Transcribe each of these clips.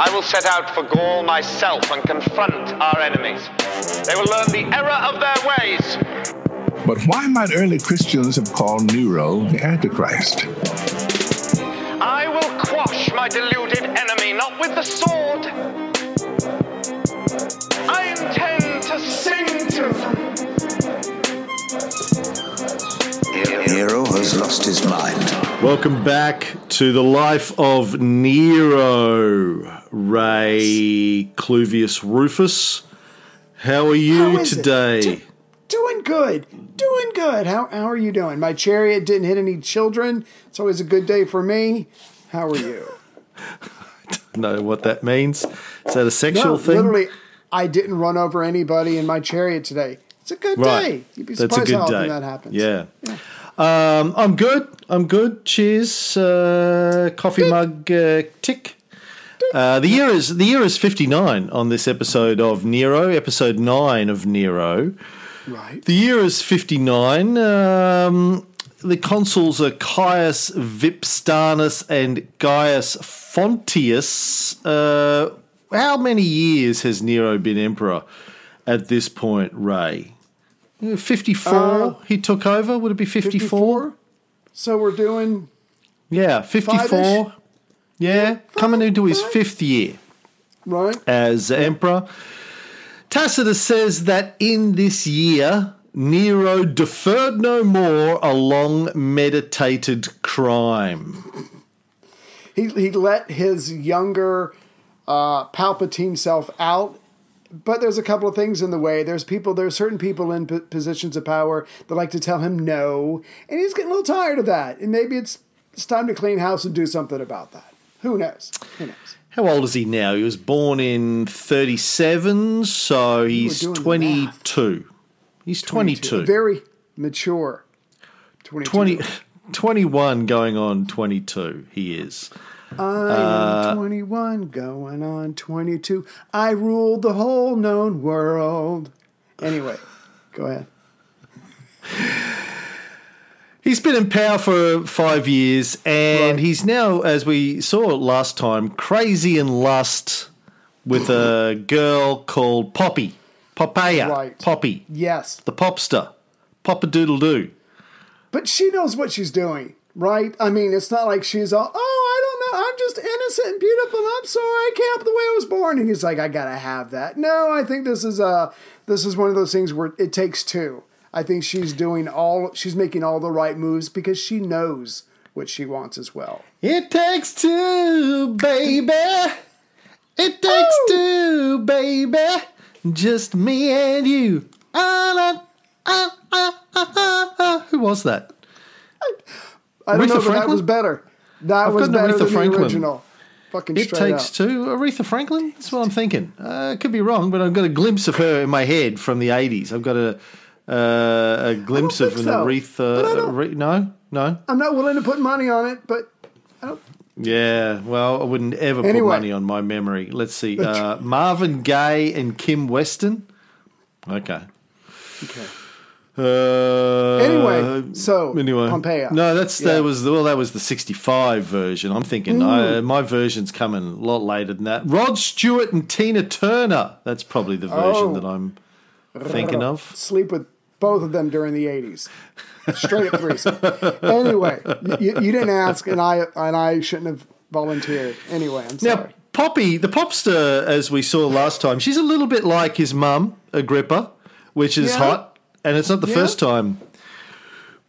I will set out for Gaul myself and confront our enemies. They will learn the error of their ways. But why might early Christians have called Nero the Antichrist? I will quash my deluded enemy, not with the sword. Nero has lost his mind. Welcome back to the life of Nero, Ray Cluvius Rufus. How are you How is it? today? Do- doing good. Doing good. How, how are you doing? My chariot didn't hit any children. It's always a good day for me. How are you? I don't know what that means. Is that a sexual No, thing? literally, I didn't run over anybody in my chariot today. It's a good Right. day. You'd be That's a surprised good how often day. that happens. Yeah. Um, I'm good. I'm good. Cheers. Uh, coffee mug uh, tick. Uh, the year is the year is 59 on this episode of Nero, episode 9 of Nero. Right. The year is 59. Um, the consuls are Caius Vipstanus and Gaius Fontius. Uh, how many years has Nero been emperor at this point, Ray? 54 Uh, he took over. Would it be 54? 54? So we're doing. Yeah, 54. Five-ish? Yeah, coming into his five. fifth year Right. as emperor. Tacitus says that in this year, Nero deferred no more a long meditated crime. He, he let his younger uh, Palpatine self out. But there's a couple of things in the way. There's people, there's certain people in p- positions of power that like to tell him no, and he's getting a little tired of that. And maybe it's it's time to clean house and do something about that. Who knows? Who knows? How old is he now? He was born in 37, so he's doing the 22. He's 22. Very mature. 22. 20, 21 going on 22, he is. I Uh, am 21, going on 22. I ruled the whole known world. Anyway, go ahead. He's been in power for five years, and Right. he's now, as we saw last time, crazy in lust with a girl called Poppy. Popeye. Right. Poppy. Yes. The popster. Papa Doodle Doo. But she knows what she's doing, right? I mean, it's not like she's all, oh, I don't know. I'm just innocent and beautiful. I'm sorry. I can't help the way I was born. And he's like, I got to have that. No, I think this is uh, this is one of those things where it takes two. I think she's doing all, she's making all the right moves because she knows what she wants as well. It takes two, baby. It takes two, baby. Just me and you. Ah, ah, ah, ah, ah, ah. Who was that? I don't Aretha know, but that Franklin? was better. That I've was got an better Aretha than Franklin. the original. Fucking It takes two. Aretha Franklin? That's what I'm thinking. Uh, could be wrong, but I've got a glimpse of her in my head from the 80s. I've got a uh, a glimpse of an so. Aretha. But I don't- Are- no, no. I'm not willing to put money on it, but I don't. Yeah, well, I wouldn't ever put money on my memory. Let's see. Uh, Marvin Gaye and Kim Weston. Okay. Okay. Uh, Anyway, so, anyway, Pompeia. No, that's Yeah. that was the, well, that was the '65 version. I'm thinking uh, my version's coming a lot later than that. Rod Stewart and Tina Turner. That's probably the version Oh. that I'm thinking of. Sleep with both of them during the 80s. Straight up threesome. anyway, you, you didn't ask, and I and I shouldn't have volunteered. Anyway, I'm Now. Poppy, the popster, as we saw last time, she's a little bit like his mum, Agrippa, which is Yeah. hot, and it's not the Yeah. first time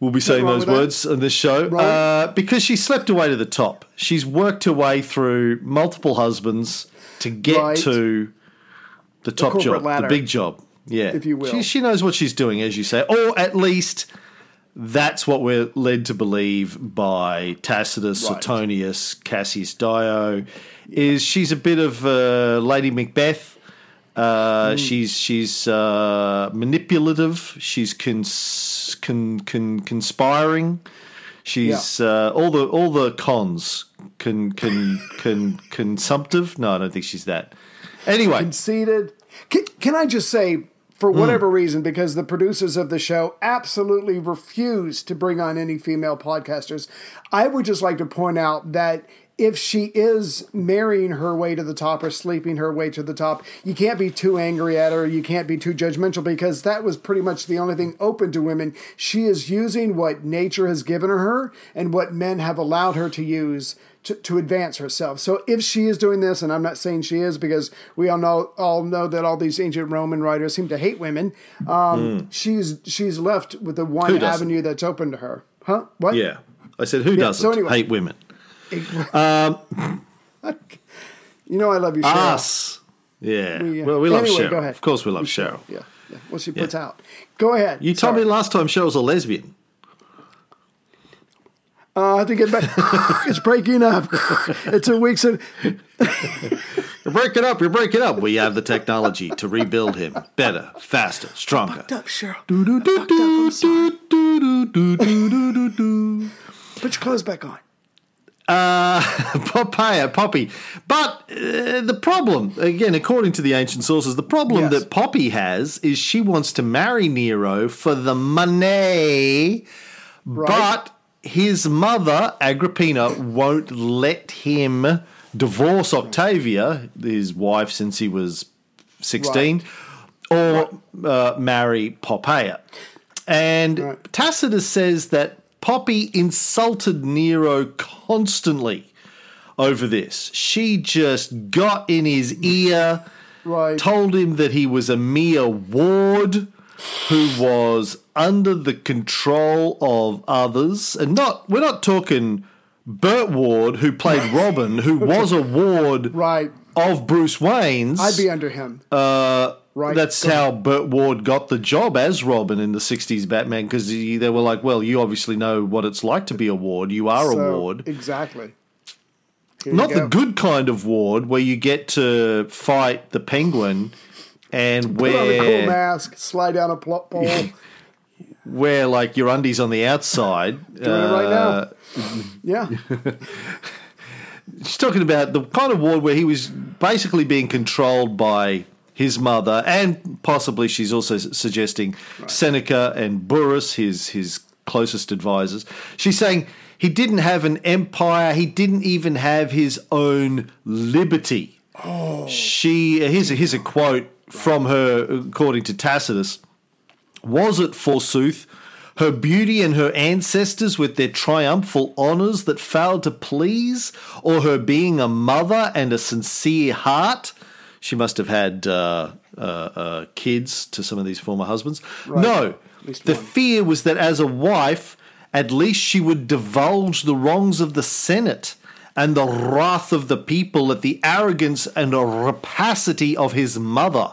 we'll be saying those with that. words on this show Right. uh, because she slept her way to the top. She's worked her way through multiple husbands to get Right. to the top corporate job, ladder, the big job. Yeah, if you will. She, she knows what she's doing, as you say, or at least that's what we're led to believe by Tacitus, Right. Suetonius, Cassius Dio. Is she's a bit of uh, Lady Macbeth. Hmm. Uh, She's she's uh, manipulative. She's cons, con, con, conspiring. She's uh, all the all the cons. Con, con, con, consumptive. No, I don't think she's that. Anyway, Conceited. Can, can I just say, for whatever reason, because the producers of the show absolutely refuse to bring on any female podcasters, I would just like to point out that if she is marrying her way to the top or sleeping her way to the top, you can't be too angry at her. You can't be too judgmental because that was pretty much the only thing open to women. She is using what nature has given her and what men have allowed her to use to, to advance herself. So if she is doing this, and I'm not saying she is because we all know all know that all these ancient Roman writers seem to hate women, um, she's she's left with the one avenue that's open to her. Huh? What? Yeah. I said, who doesn't so anyway. hate women? You know I love you, Cheryl. Us. Yeah. We, uh, well, we love anyway, Cheryl. go ahead. Of course, we love Cheryl. Yeah, yeah. What she puts out. Go ahead. You told Sorry. me last time Cheryl's a lesbian. Uh, I have to get back. it's breaking up. it's a week's. Of, You're breaking up. You're breaking up. We have the technology to rebuild him better, faster, stronger. up, Cheryl. Do, do, do, Fucked do, do, do, do, do, do, do. Put your clothes back on. Uh, Popeye, Poppy. But uh, the problem, again, according to the ancient sources, the problem Yes. that Poppy has is she wants to marry Nero for the money, but his mother, Agrippina, won't let him divorce Octavia, his wife since he was 16, or uh, marry Poppaea. And Right. Tacitus says that Poppy insulted Nero constantly over this. She just got in his ear, Right. told him that he was a mere ward who was under the control of others. And not we're not talking Burt Ward, who played Robin, who was a ward Right. of Bruce Wayne's. I'd be under him. Uh, Right. That's Go how Burt Ward got the job as Robin in the 60s Batman because they were like, well, you obviously know what it's like to be a ward. You are a ward. Exactly. Here Not the good kind of ward where you get to fight the penguin and Put on a cool mask, slide down a plot pole. Doing wear like your undies on the outside. it right Uh, now. Yeah. She's talking about the kind of ward where he was basically being controlled by his mother, and possibly she's also suggesting Seneca and Burrus, his his closest advisors. She's saying he didn't have an empire; he didn't even have his own liberty. Oh. She here's a, here's a quote from her, according to Tacitus. Was it, forsooth, her beauty and her ancestors with their triumphal honours that failed to please, or her being a mother and a sincere heart? She must have had uh, uh, uh, kids to some of these former husbands. No, the one. fear was that as a wife, at least she would divulge the wrongs of the Senate and the wrath of the people at the arrogance and rapacity of his mother.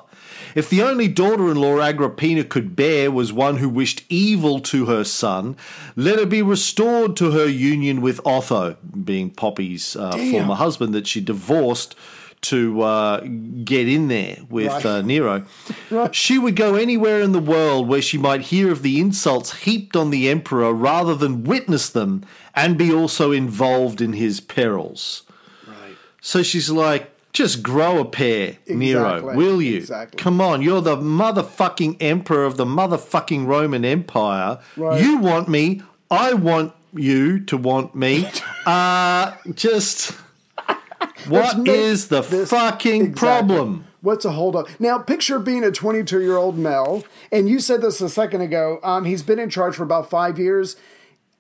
If the only daughter in law Agrippina could bear was one who wished evil to her son, let her be restored to her union with Otho, being Poppy's uh, former husband that she divorced to uh, get in there with Right. uh, Nero. She would go anywhere in the world where she might hear of the insults heaped on the emperor rather than witness them and be also involved in his perils. Right. So she's like, just grow a pair, Nero, will you? Exactly. Come on, you're the motherfucking emperor of the motherfucking Roman Empire. Right. You want me, I want you to want me. uh just what is the fucking Exactly. problem? What's a hold up? Now, picture being a 22 year old male, and you said this a second ago. Um, he's been in charge for about five years.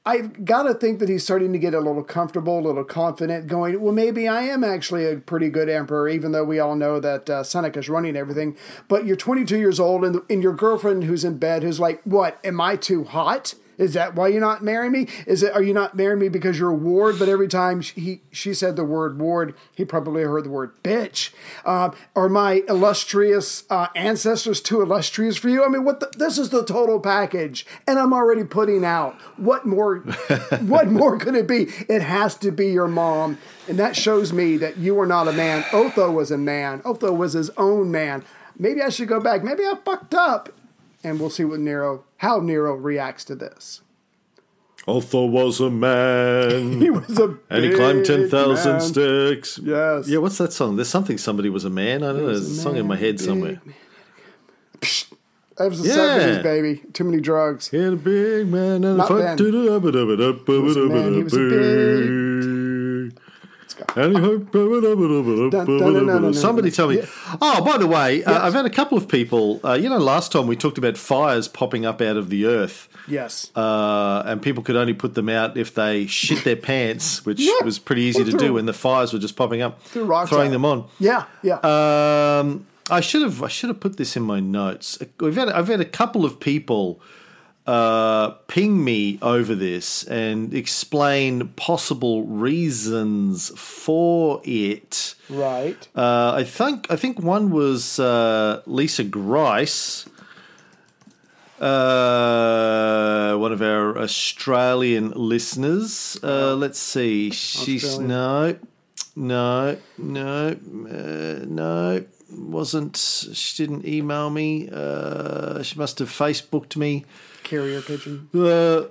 I've got to think that he's starting to get a little comfortable, a little confident, going, well, maybe I am actually a pretty good emperor, even though we all know that uh, Seneca's running everything. But you're 22 years old, and, and your girlfriend who's in bed who's like, what, am I too hot? Is that why you're not marrying me? Is it are you not marrying me because you're a ward? But every time she, he she said the word ward, he probably heard the word bitch. Uh, are my illustrious uh, ancestors too illustrious for you? I mean, what? The, this is the total package, and I'm already putting out what more? what more could it be? It has to be your mom, and that shows me that you are not a man. Otho was a man. Otho was his own man. Maybe I should go back. Maybe I fucked up and we'll see what Nero, how Nero reacts to this. Otho was a man. He was a and he climbed big 10,000 man. sticks. Yes. Yeah, what's that song? There's something somebody was a man. I don't know. There's a song in my head somewhere. man. Psst. That was the Yeah. seventies, baby. Too many drugs. He had a big man and a Not fight. then. He was a man, he was a big- big. It's go. Somebody tell me. Yeah. Oh, by the way, uh, I've had a couple of people. Uh, you know, last time we talked about fires popping up out of the earth. Yes. uh, and people could only put them out if they shit their pants, which Yeah. was pretty easy Or to do when the fires were just popping up, throwing at them on. yeah, yeah. Um, I should have I should have put this in my notes. We've had I've had a couple of people uh, ping me over this and explain possible reasons for it. right. Uh, I think I think one was uh, Lisa Grice, uh, one of our Australian listeners. Uh, let's see, she's Australian. no, no, no, uh, no. Wasn't she? Didn't email me. Uh, she must have Facebooked me. Carrier pigeon. Uh,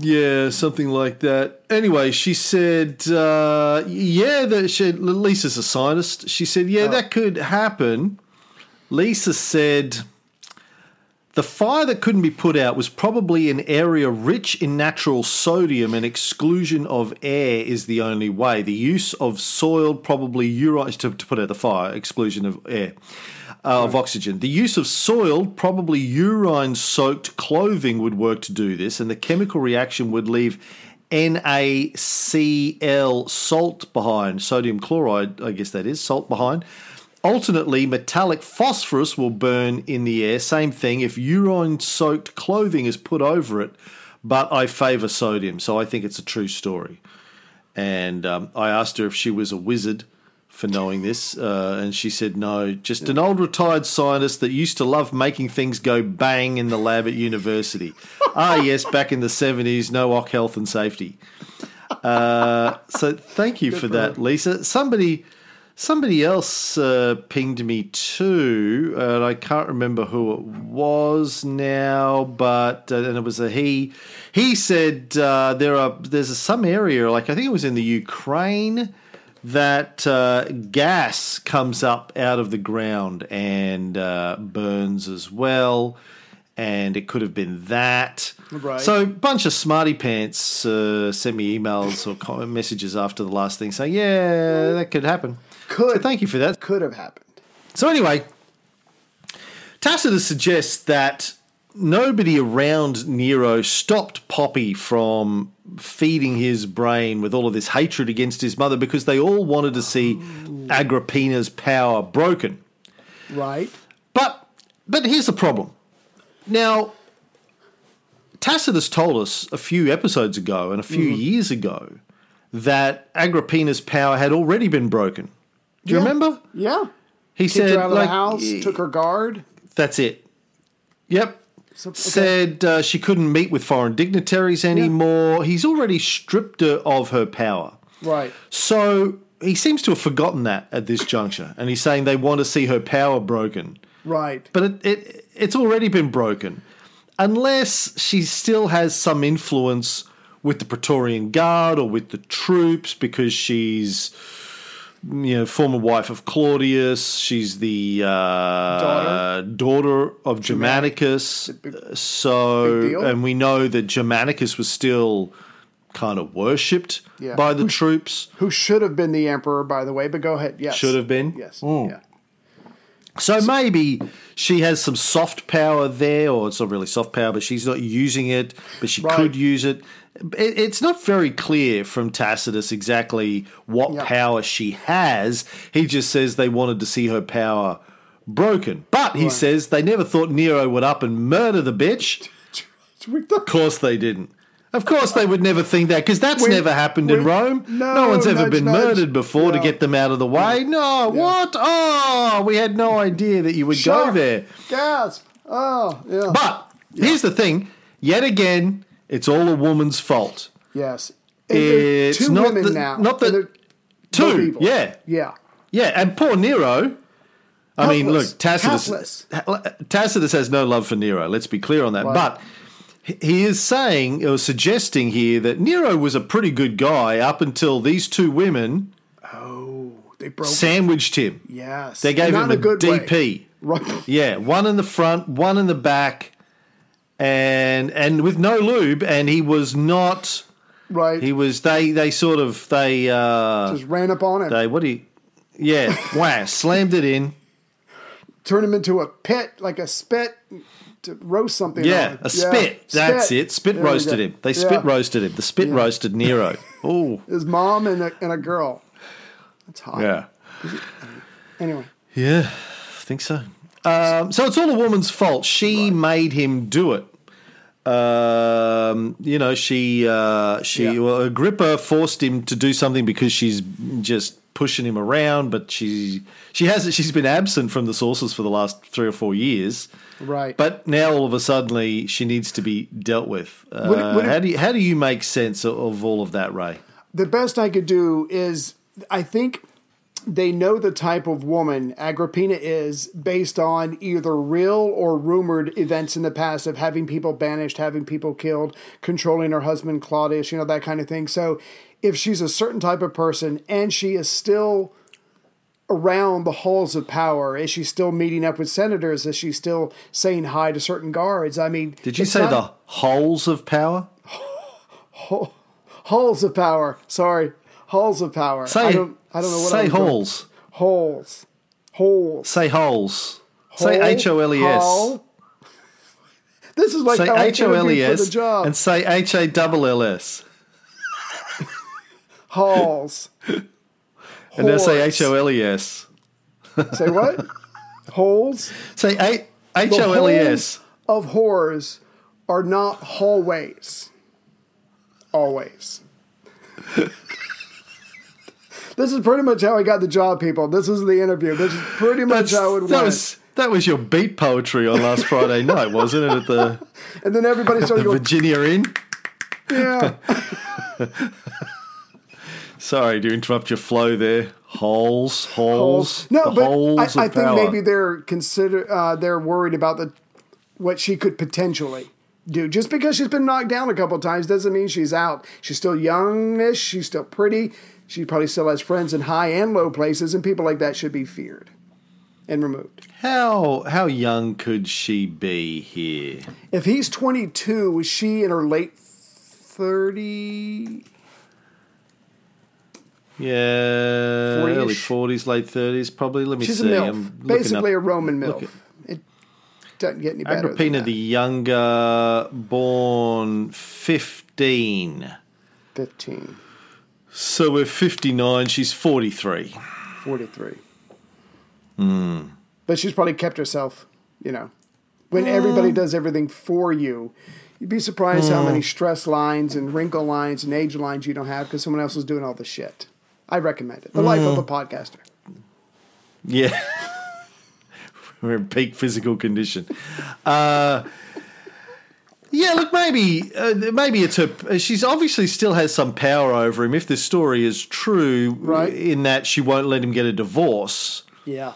yeah, something like that. Anyway, she said, uh, yeah, that she, Lisa's a scientist. She said, yeah, that could happen. Lisa said, the fire that couldn't be put out was probably an area rich in natural sodium and exclusion of air is the only way. The use of soiled, probably urine, to, to put out the fire, exclusion of air, uh, of oxygen. The use of soiled, probably urine soaked clothing would work to do this, and the chemical reaction would leave NaCl salt behind, sodium chloride, I guess that is, salt behind. Alternately, metallic phosphorus will burn in the air. Same thing if urine soaked clothing is put over it, but I favour sodium, so I think it's a true story. And um, I asked her if she was a wizard for knowing this, uh, and she said no, just an old retired scientist that used to love making things go bang in the lab at university. ah, yes, back in the 70s, no OC health and safety. Uh, so thank you for that, Lisa. Somebody. Somebody else uh, pinged me too, and I can't remember who it was now, but uh, and it was a he. He said uh, there are there's some area, like I think it was in the Ukraine, that uh, gas comes up out of the ground and uh, burns as well, and it could have been that. Right. So a bunch of smarty pants uh, sent me emails or messages after the last thing saying, "Yeah, that could happen." Could. So thank you for that. Could have happened. So anyway, Tacitus suggests that nobody around Nero stopped Poppy from feeding his brain with all of this hatred against his mother because they all wanted to see Agrippina's power broken. Right. But but here's the problem. Now, Tacitus told us a few episodes ago and a few mm-hmm. years ago that Agrippina's power had already been broken. Do you Yeah. remember? Yeah. He Kicked said, her out of like, the house, took her guard. That's it. Yep. So- okay. Said uh, she couldn't meet with foreign dignitaries anymore. He's already stripped her of her power. Right. So he seems to have forgotten that at this juncture, and he's saying they want to see her power broken. Right. But it, it it's already been broken, unless she still has some influence with the Praetorian Guard or with the troops because she's you know former wife of Claudius. She's the uh, Daughter. daughter of Germanicus. big so deal. and we know that Germanicus was still kind of worshipped Yeah. by the troops. Who should have been the emperor, by the way? But go ahead. Yes. Should have been? Yes. Mm. Yeah. So maybe she has some soft power there, or it's not really soft power, but she's not using it, but she Right. could use it. It- It's not very clear from Tacitus exactly what Yeah. power she has. He just says they wanted to see her power broken. But he Right. says they never thought Nero would up and murder the bitch. Of course they didn't. Of course they would never think that because that's never happened in Rome. no, one's ever nudge, been nudge. murdered before to get them out of the way. No, what? Oh, we had no idea that you would go there. Gasp. Oh, yeah. But here's the thing: yet again, it's all a woman's fault. yes. And It's two not women the- now. not the- and they're both Two, yeah, Yeah. yeah, and poor Nero. I mean, look, Tacitus. Helpless. Tacitus has no love for Nero. Let's be clear on that. Right. But he is saying or suggesting here that Nero was a pretty good guy up until these two women Oh, they broke. sandwiched him. yes. They gave Not him in a, good way. DP. Right. Yeah, one in the front, one in the back, and and with no lube, and he was not Right. He was. They. They sort of. They. Uh, Just ran up on him, they. What do you? Yeah. wow. Slammed it in. turned him into a pit, like a spit, to roast something. Yeah. on. A spit. That's it. Spit There roasted him. They Yeah. spit roasted him. The spit roasted Nero. Oh. His mom and a, and a girl. That's hot. Yeah. Anyway, Yeah. I think so. Um, so it's all a woman's fault. She made him do it. Um, you know, she uh, she Yeah. well, Agrippa forced him to do something because she's just pushing him around, but she she has she's been absent from the sources for the last three or four years. right. But now all of a sudden she needs to be dealt with. Uh, Would it- would it- how do you, how do you make sense of, of all of that, Ray? the best I could do is I think they know the type of woman Agrippina is based on either real or rumored events in the past of having people banished, having people killed, controlling her husband Claudius, you know, that kind of thing. So if she's a certain type of person and she is still around the halls of power, is she still meeting up with senators? Is she still saying hi to certain guards? I mean, Did you say not- the halls of power? halls of power? Sorry, halls of power. Say I don't. I don't know what say I was doing. holes. Holes. Holes. Say holes. Say H O L E S. This is like Say H O L E interviewed for the S job. and say H A double L S. Halls. And now say H O L E S. Say what? Holes. Say A- H O L E holes of whores are not hallways. Always. this is pretty much how I got the job, people. This is the interview. This is pretty much That's- how it that was that was your beat poetry on last Friday night, wasn't it? At the, and then everybody the started going, Virginia Inn. yeah. Sorry to interrupt your flow there. Holes, holes, No, but holes I, I think maybe they're consider uh, they're worried about the what she could potentially do. Just because she's been knocked down a couple of times doesn't mean she's out. She's still youngish. She's still pretty. She probably still has friends in high and low places, and people like that should be feared and removed. how how young could she be here? If he's 22, was she in her late 30? Yeah, 40-ish? early forties, late thirties, probably. Let me She's see. a I'm MILF. looking Basically up- a Roman MILF. at- It doesn't get any better. Agrippina than the. Younger, born 15. 15, So we're 59, she's 43. 43. Hmm. But she's probably kept herself, you know. When everybody does everything for you, you'd be surprised how Hmm. many stress lines and wrinkle lines and age lines you don't have because someone else is doing all the shit. I recommend it. The Life Hmm. of a Podcaster. Yeah. we're in peak physical condition. Uh, yeah, look, maybe uh, maybe it's her. She's obviously still has some power over him if this story is true, Right. In that she won't let him get a divorce. Yeah.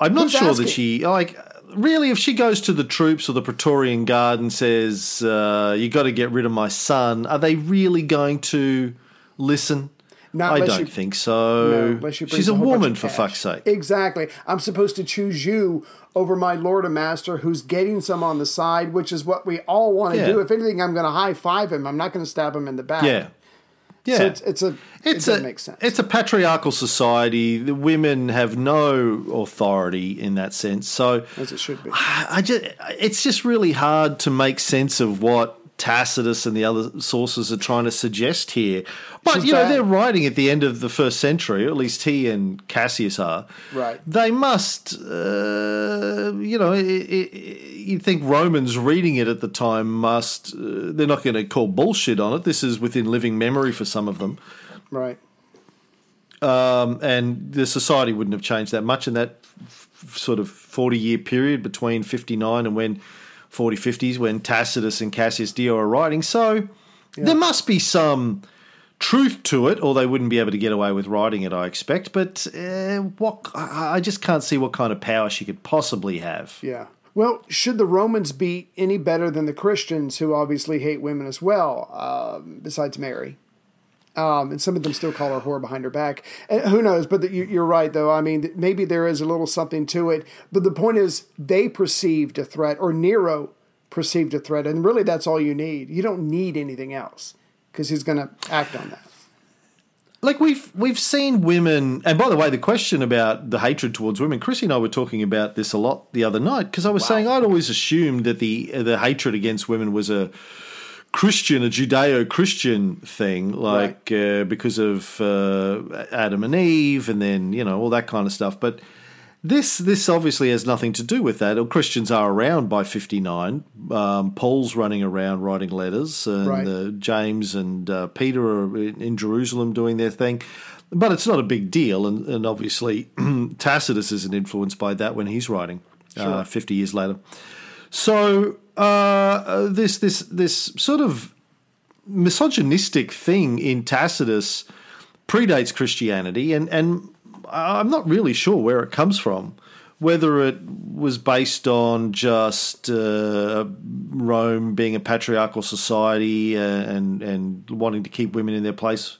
I'm not Who's sure asking? that she like really if she goes to the troops or the Praetorian Guard and says uh, you got to get rid of my son, are they really going to listen? Not I don't you- think so. No, unless you bring She's a bunch woman for fuck's sake. Exactly. I'm supposed to choose you over my lord and master who's getting some on the side, which is what we all want to Yeah. do. If anything, I'm going to high five him. I'm not going to stab him in the back. Yeah, yeah. So it's, it's a it's it a doesn't sense. it's a patriarchal society. The women have no authority in that sense. So as it should be. I I just it's just really hard to make sense of what Tacitus and the other sources are trying to suggest here. But you know they're writing at the end of the first century, or at least he and Cassius are. Right. They must, uh, you know, you think Romans reading it at the time must. Uh, they're not going to call bullshit on it. This is within living memory for some of them Right. and the society wouldn't have changed that much in that f- sort of 40 year period between 59 and when 40 50s when Tacitus and Cassius Dio are writing so there must be some truth to it or they wouldn't be able to get away with writing it I expect but uh, what I I just can't see what kind of power she could possibly have Yeah. Well, should the Romans be any better than the Christians, who obviously hate women as well, um, besides Mary? Um, and some of them still call her whore behind her back. And who knows? But the, you, you're right, though. I mean, maybe there is a little something to it. But the point is, they perceived a threat, or Nero perceived a threat, and really, that's all you need. You don't need anything else. because he's going to act on that. like we've we've seen women and by the way the question about the hatred towards women chrissy and i were talking about this a lot the other night because i was saying i'd always assumed that the the hatred against women was a christian a judeo-christian thing like uh, because of uh, adam and eve and then you know all that kind of stuff but this this obviously has nothing to do with that. Christians are around by fifty nine. Um, Paul's running around writing letters, and Right. uh, James and uh, Peter are in, Jerusalem doing their thing. But it's not a big deal, and, and obviously Tacitus isn't influenced by that when he's writing uh, fifty years later. So uh, this this this sort of misogynistic thing in Tacitus predates Christianity, and and I'm not really sure where it comes from. Whether it was based on just uh, Rome being a patriarchal society uh, and and wanting to keep women in their place,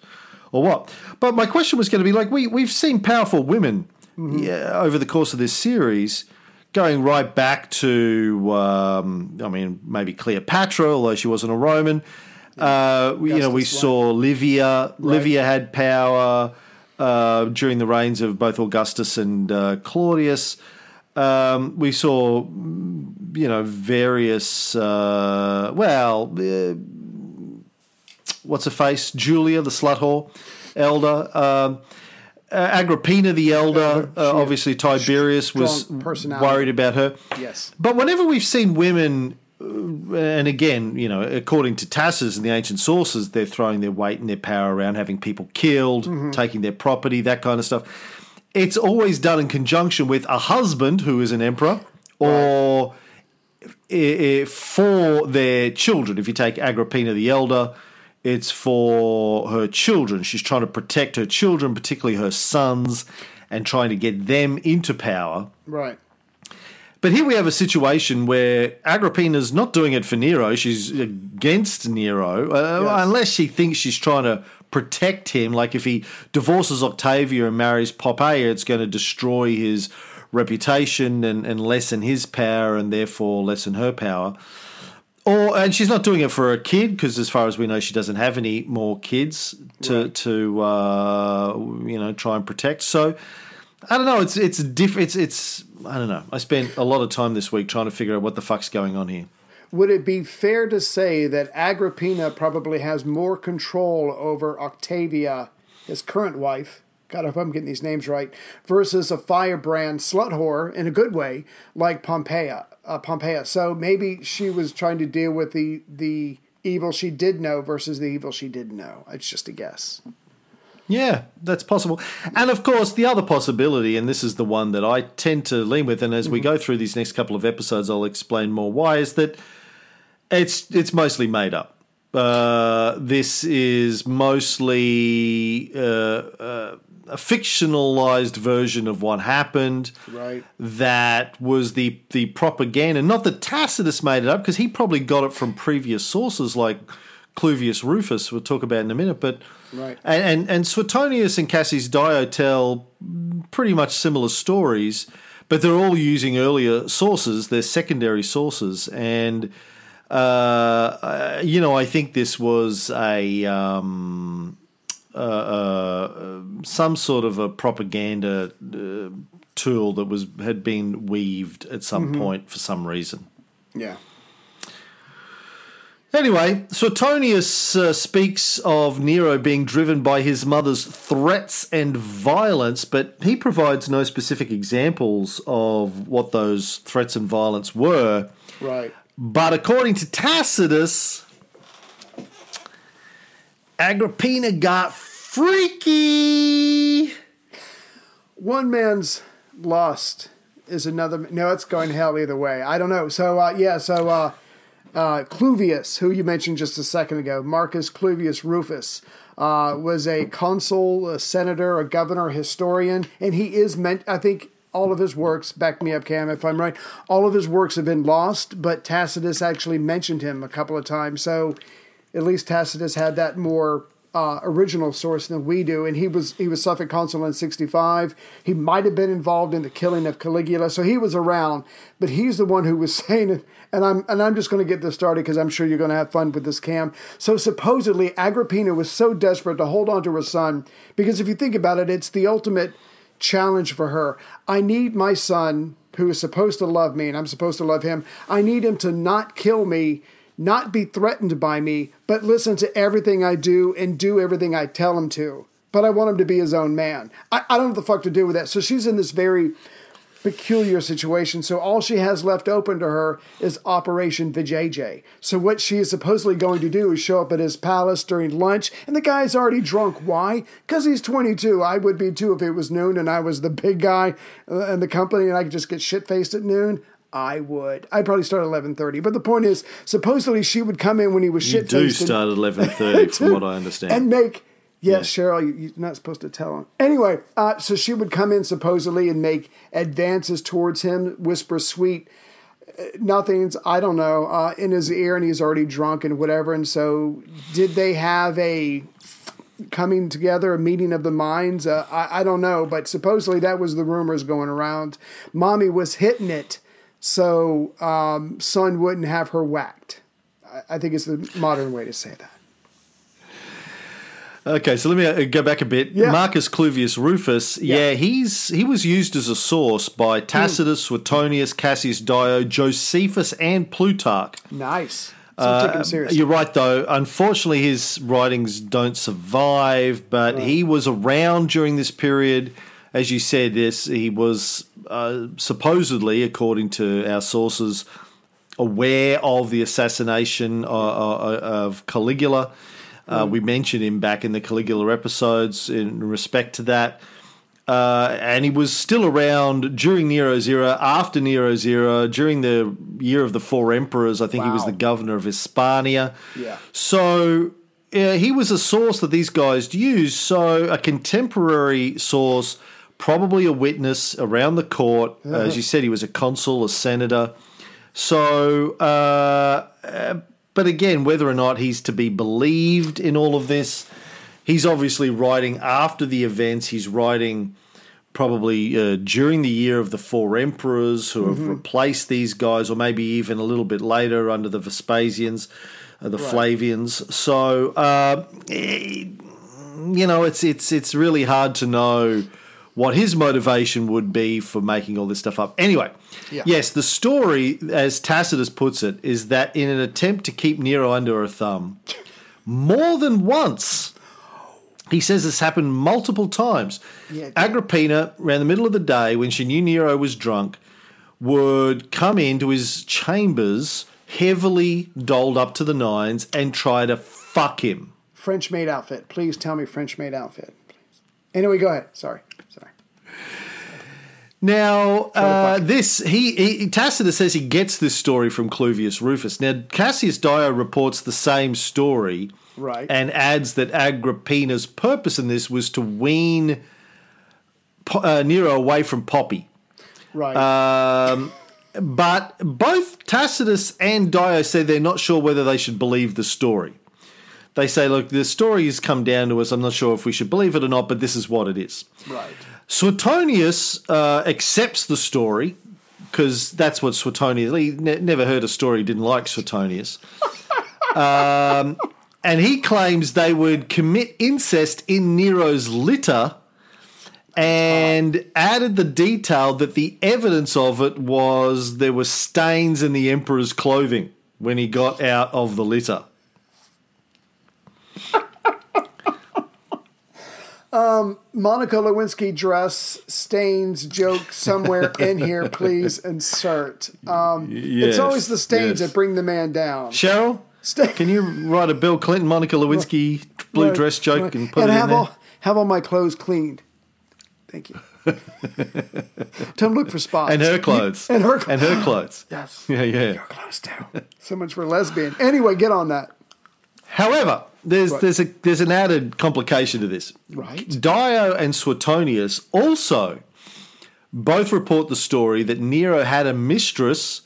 or what. But my question was going to be like we we've seen powerful women yeah, over the course of this series. Going right back to, um, I mean, maybe Cleopatra, although she wasn't a Roman. Uh, we- you know, we saw Livia. Livia had power uh, during the reigns of both Augustus and uh, Claudius. Um, we saw, you know, various. Uh, well, what's her face? Julia, the slut whore, elder. Um, Agrippina the elder, uh, obviously Tiberius was worried about her. Yes. But whenever we've seen women, uh, and again, you know, according to Tacitus and the ancient sources, they're throwing their weight and their power around, having people killed, Mm-hmm. taking their property, that kind of stuff. It's always done in conjunction with a husband who is an emperor or i- i- for their children. If you take Agrippina the elder, it's for her children. She's trying to protect her children, particularly her sons, and trying to get them into power. Right. But here we have a situation where Agrippina's not doing it for Nero. She's against Nero, uh, Yes. unless she thinks she's trying to protect him. Like if he divorces Octavia and marries Poppaea, it's going to destroy his reputation and, and lessen his power and therefore lessen her power. Or and she's not doing it for a kid because, as far as we know, she doesn't have any more kids to to uh, you know try and protect. So I don't know. It's it's diff. It's it's I don't know. I spent a lot of time this week trying to figure out what the fuck's going on here. Would it be fair to say that Agrippina probably has more control over Octavia, his current wife? God, I hope I'm getting these names right. Versus a firebrand slut whore in a good way, like Pompeia. Uh, Pompeia. So maybe she was trying to deal with the the evil she did know versus the evil she didn't know. It's just a guess. Yeah, that's possible. And of course, the other possibility, and this is the one that I tend to lean with, and as we go through these next couple of episodes, I'll explain more why, is that it's it's mostly made up. Uh, this is mostly uh, uh, a fictionalized version of what happened. Right. That was the the propaganda. Not that Tacitus made it up, because he probably got it from previous sources like Cluvius Rufus. We'll talk about in a minute, but Right. and and, and Suetonius and Cassius Dio tell pretty much similar stories, but they're all using earlier sources. They're secondary sources, and uh, uh, you know I think this was a. Um, uh, uh, some sort of a propaganda uh, tool that was had been weaved at some point for some reason. Yeah. Anyway, Suetonius uh, speaks of Nero being driven by his mother's threats and violence, but he provides no specific examples of what those threats and violence were. Right. But according to Tacitus, Agrippina got freaky. one man's lost is another. No, it's going to hell either way. I don't know. So uh, yeah, so uh, uh, Cluvius, who you mentioned just a second ago, Marcus Cluvius Rufus, uh, was a consul, a senator, a governor, a historian, and he is meant. I think all of his works. Back me up, Cam, if I'm right. All of his works have been lost, but Tacitus actually mentioned him a couple of times. So at least Tacitus had that more uh, original source than we do, and he was he was suffect consul in '65. He might have been involved in the killing of Caligula, so he was around. But he's the one who was saying it, and I'm and I'm just going to get this started because I'm sure you're going to have fun with this, Cam. So supposedly Agrippina was so desperate to hold on to her son because if you think about it, it's the ultimate challenge for her. I need my son who is supposed to love me and I'm supposed to love him. I need him to not kill me, not be threatened by me, but listen to everything I do and do everything I tell him to. But I want him to be his own man. I, I don't know what the fuck to do with that. So she's in this very peculiar situation. So all she has left open to her is Operation Vijay. So what she is supposedly going to do is show up at his palace during lunch, and the guy's already drunk. Why? Because he's 22. I would be too if it was noon and I was the big guy uh, in the company and I could just get shit faced at noon. I would. I'd probably start at eleven thirty. But the point is, supposedly she would come in when he was You shit do start at eleven thirty, from what I understand. And make yes, Cheryl, you, you're not supposed to tell him. Anyway, uh, so she would come in supposedly and make advances towards him, whisper sweet uh, nothing's I don't know uh, in his ear, and he's already drunk and whatever. And so, did they have a coming together, a meeting of the minds? Uh, I, I don't know, but supposedly that was the rumors going around. Mommy was hitting it, so um, son wouldn't have her whacked. I, I think it's the modern way to say that. Okay, so let me uh, go back a bit. Yeah. Marcus Cluvius Rufus, yeah. he's he was used as a source by Tacitus, Suetonius, Cassius Dio, Josephus, and Plutarch. Nice. So take him seriously. You're right, though. Unfortunately, his writings don't survive, but he was around during this period. As you said, this he was uh, supposedly, according to our sources, aware of the assassination of, of Caligula. Uh, we mentioned him back in the Caligula episodes in respect to that. Uh, and he was still around during Nero's era, after Nero's era, during the year of the four emperors. I think he was the governor of Hispania. Yeah. So yeah, he was a source that these guys used. So a contemporary source, probably a witness around the court. As you said, he was a consul, a senator. So, uh, uh, but again, whether or not he's to be believed in all of this, he's obviously writing after the events. He's writing probably uh, during the year of the four emperors who have replaced these guys, or maybe even a little bit later under the Vespasians, uh, the Flavians. So, uh, eh, you know, it's it's it's really hard to know what his motivation would be for making all this stuff up. Anyway, yes, the story, as Tacitus puts it, is that in an attempt to keep Nero under her thumb, more than once. He says this happened multiple times. Yeah. Agrippina, around the middle of the day, when she knew Nero was drunk, would come into his chambers, heavily dolled up to the nines, and try to fuck him. French maid outfit. Please tell me French maid outfit. Anyway, go ahead. Sorry. Now, uh, this he, he Tacitus says he gets this story from Cluvius Rufus. Now, Cassius Dio reports the same story, Right. and adds that Agrippina's purpose in this was to wean uh, Nero away from Poppy. Right. Um, but both Tacitus and Dio say they're not sure whether they should believe the story. They say, look, the story has come down to us. I'm not sure if we should believe it or not, but this is what it is. right. Suetonius uh, accepts the story because that's what Suetonius. He ne- never heard a story he didn't like Suetonius, um, and he claims they would commit incest in Nero's litter, and added the detail that the evidence of it was there were stains in the emperor's clothing when he got out of the litter. Monica Lewinsky dress stains joke somewhere in here. Please insert. Um, yes, it's always the stains yes. that bring the man down. Cheryl, Sta- can you write a Bill Clinton, Monica Lewinsky blue Right, dress joke right. and put it have in there? all have all my clothes cleaned. Thank you. Don't look for spots. and her clothes. And her And her clothes. Yes. Yeah, yeah. Your clothes too. So much for lesbian. Anyway, get on that. However, there's Right. there's a there's an added complication to this. Right. Dio and Suetonius also both report the story that Nero had a mistress.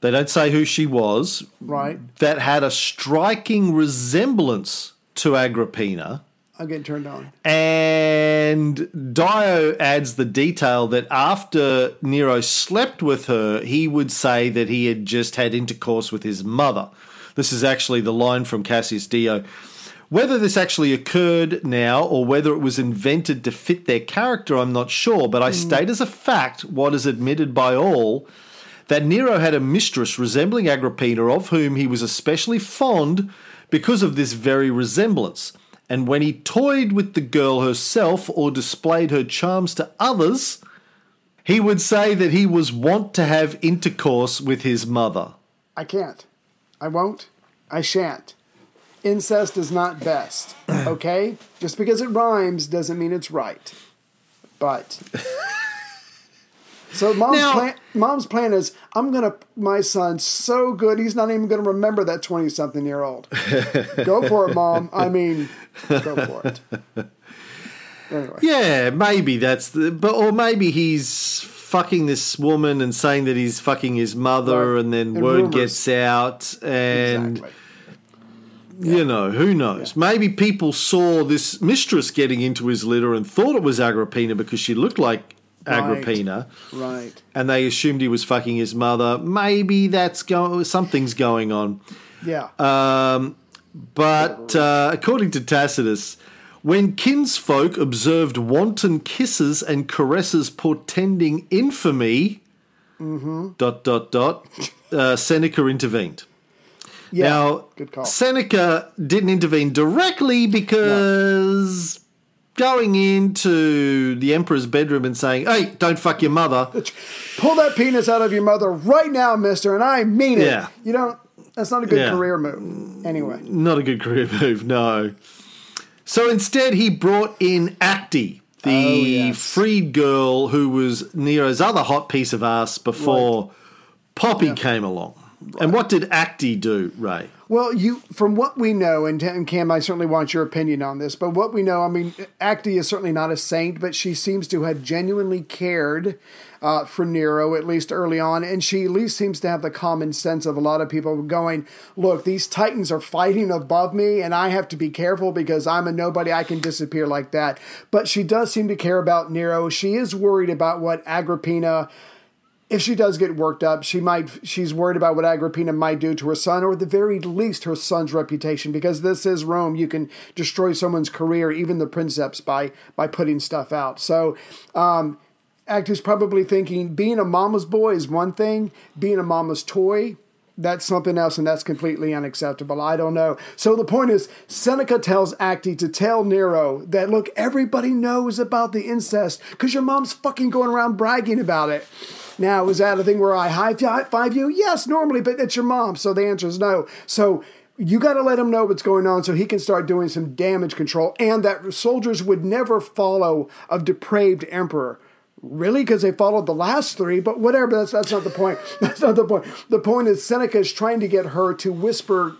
They don't say who she was. Right. That had a striking resemblance to Agrippina. I'm getting turned on. And Dio adds the detail that after Nero slept with her, he would say that he had just had intercourse with his mother. This is actually the line from Cassius Dio. Whether this actually occurred now or whether it was invented to fit their character, I'm not sure, but I hmm. state as a fact what is admitted by all that Nero had a mistress resembling Agrippina, of whom he was especially fond because of this very resemblance. And when he toyed with the girl herself or displayed her charms to others, he would say that he was wont to have intercourse with his mother. I can't. I won't. I shan't. Incest is not best. Okay? Just because it rhymes doesn't mean it's right. But. So mom's Now- plan, mom's plan is I'm gonna my son's so good he's not even gonna remember that twenty something year old. go for it, mom. I mean, go for it. Anyway, Yeah, maybe that's the, but or maybe he's fucking this woman and saying that he's fucking his mother, Right. and then And word rumors. gets out, and exactly. you know who knows? Maybe people saw this mistress getting into his litter and thought it was Agrippina because she looked like Agrippina, Right. and they assumed he was fucking his mother. Maybe that's going. something's going on. Yeah. Um, but uh, according to Tacitus, when kinsfolk observed wanton kisses and caresses portending infamy, dot dot dot, uh, Seneca intervened. yeah. Now, good call. Seneca didn't intervene directly because going into the emperor's bedroom and saying, "Hey, don't fuck your mother," Pull that penis out of your mother right now, mister, and I mean it. Yeah. You don't that's not a good Yeah. career move. Anyway. Not a good career move, no. So instead, he brought in Acte, the Oh, yes. freed girl who was Nero's other hot piece of ass before Poppy came along. And what did Acte do, Ray? Well, you from what we know, and, and Cam, I certainly want your opinion on this. But what we know, I mean, Acte is certainly not a saint, but she seems to have genuinely cared uh, for Nero at least early on, and she at least seems to have the common sense of a lot of people going, "Look, these titans are fighting above me, and I have to be careful because I'm a nobody. I can disappear like that." But she does seem to care about Nero. She is worried about what Agrippina if she does get worked up, she might she's worried about what Agrippina might do to her son, or at the very least her son's reputation, because this is Rome. You can destroy someone's career, even the princeps, by by putting stuff out. So um Actor's probably thinking being a mama's boy is one thing, being a mama's toy, that's something else, and that's completely unacceptable. I don't know. So the point is, Seneca tells Acte to tell Nero that look, everybody knows about the incest because your mom's fucking going around bragging about it. Now, is that a thing where I high five you? Yes, normally, but it's your mom, so the answer is no. So you got to let him know what's going on so he can start doing some damage control, and that soldiers would never follow a depraved emperor. Really? Because they followed the last three, but whatever. That's that's not the point. That's not the point. The point is Seneca is trying to get her to whisper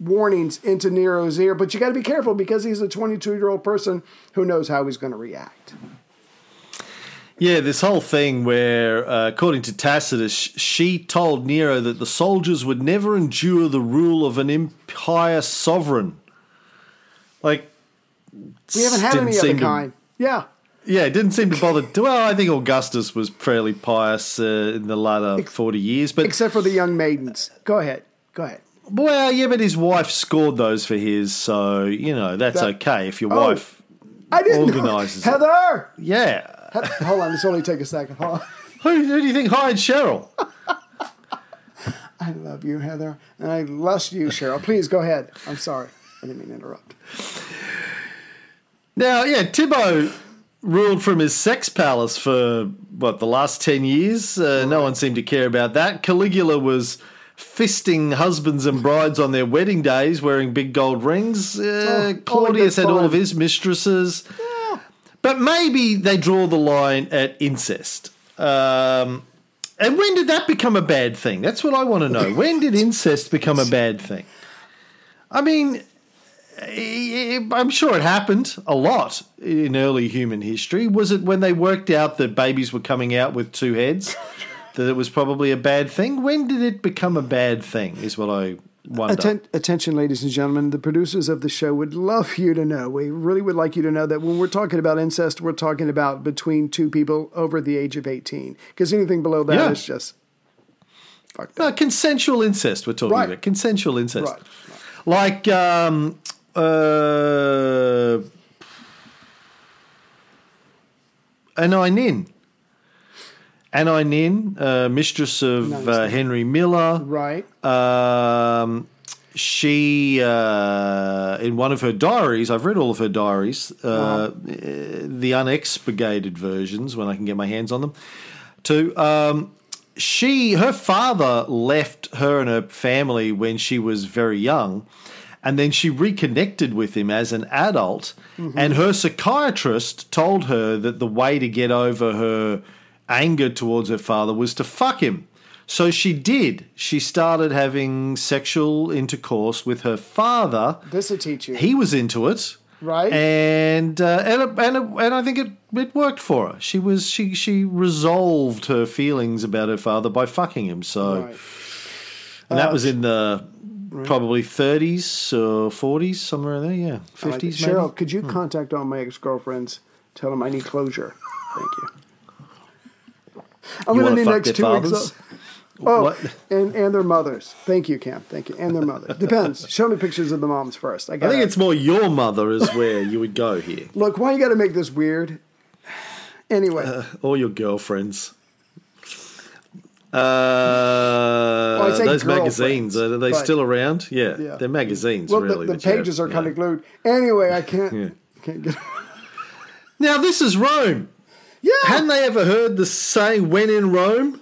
warnings into Nero's ear, but you got to be careful because he's a 22 year old person who knows how he's going to react. Yeah, this whole thing where, uh, according to Tacitus, she told Nero that the soldiers would never endure the rule of an impious sovereign. Like, We haven't had any other seem to- kind. Yeah. Yeah, it didn't seem to bother. Well, I think Augustus was fairly pious uh, in the latter 40 years. But, Except for the young maidens. Go ahead. Go ahead. well, yeah, but his wife scored those for his, so, you know, that's That- okay if your Oh. wife. I didn't Organizes it. know. Heather! Yeah. He- Hold on. Let's only take a second. Hold on. Who, who do you think hired Cheryl? I love you, Heather. And I lust you, Cheryl. Please go ahead. I'm sorry. I didn't mean to interrupt. Now, yeah, Tibbo ruled from his sex palace for what the last ten years. Uh, no one seemed to care about that. Caligula was fisting husbands and brides on their wedding days, wearing big gold rings. Uh, in Claudius had all of his mistresses, but maybe they draw the line at incest. Um, and when did that become a bad thing? That's what I want to know. When did incest become a bad thing? I mean, I'm sure it happened a lot in early human history. Was it when they worked out that babies were coming out with two heads that it was probably a bad thing? When did it become a bad thing? Is what I wonder. Atten- attention, ladies and gentlemen. The producers of the show would love you to know. We really would like you to know that when we're talking about incest, we're talking about between two people over the age of 18. Because anything below that Yeah. is just. fucked up. No, consensual incest. We're talking Right. about consensual incest, Right. like um, uh, Nin. Anaïs Nin, uh, mistress of uh, Henry Miller. Right. Um, she, uh, in one of her diaries, I've read all of her diaries, uh, the unexpurgated versions when I can get my hands on them. To um, she, her father left her and her family when she was very young, and then she reconnected with him as an adult. And her psychiatrist told her that the way to get over her anger towards her father was to fuck him. So she did. She started having sexual intercourse with her father. This will teach you. He was into it, Right. And uh, and it- and it- and I think it it worked for her. She was she she resolved her feelings about her father by fucking him. So Right. and that was in the probably thirties or forties, somewhere in there. Yeah, I like it. fifties. Cheryl, could Hmm. you contact all my ex girlfriends? Tell them I need closure. Thank you. I'm You going to need next two weeks. fathers? off. Oh, What? and and their mothers. Thank you, Cam. Thank you, and their mothers. Depends. Show me pictures of the moms first. I, I think it's more your mother is where you would go here, look. Why you got to make this weird? Anyway, Uh, or your girlfriends. Uh, I say those magazines are they still around? Yeah, Yeah. they're magazines. well, really, the, the you have, pages are yeah. kind of glued. Anyway, I can't. Yeah. Can't get. Now this is Rome. Yeah. Hadn't they ever heard the saying "when in Rome"?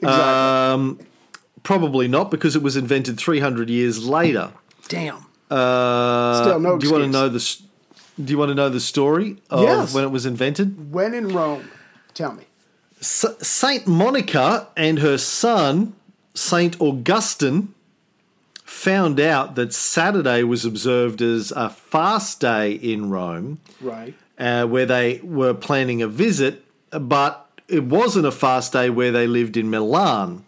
exactly. Um, probably not, because it was invented 300 years later. Damn. Uh, Still, no Do you want to know the? Do you want to know the story of Yes. when it was invented? When in Rome, tell me. S- Saint Monica and her son Saint Augustine found out that Saturday was observed as a fast day in Rome. Right. uh, where they were planning a visit, but it wasn't a fast day where they lived in Milan.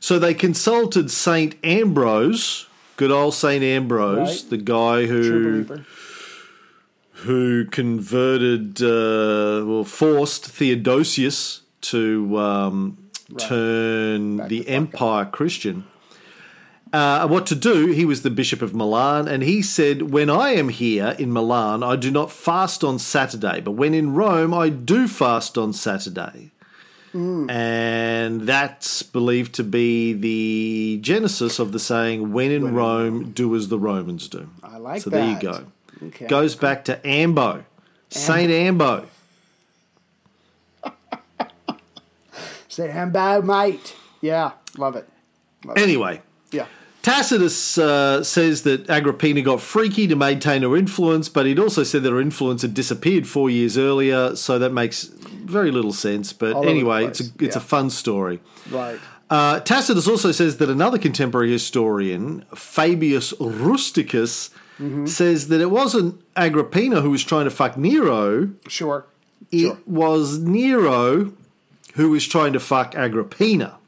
So they consulted Saint Ambrose, good old Saint Ambrose, Right. the guy who who converted, uh, well, forced Theodosius to um, turn Back the the fuck up. empire Christian. Uh, what to do? He was the Bishop of Milan, and he said, When I am here in Milan, I do not fast on Saturday, but when in Rome, I do fast on Saturday. Hmm. And that's believed to be the genesis of the saying, When in Rome, do as the Romans do. I like so there you go. Okay. Goes back to Ambo, Saint Ambo. Say Hambo, mate. Yeah, love it. Love it. Anyway, Yeah. Tacitus uh, says that Agrippina got freaky to maintain her influence, but he'd also said that her influence had disappeared four years earlier, so that makes very little sense. But All anyway, it's a, it's a fun story. Right. Uh, Tacitus also says that another contemporary historian, Fabius Rusticus, Mm-hmm. says that it wasn't Agrippina who was trying to fuck Nero, Sure. it Sure. was Nero who was trying to fuck Agrippina.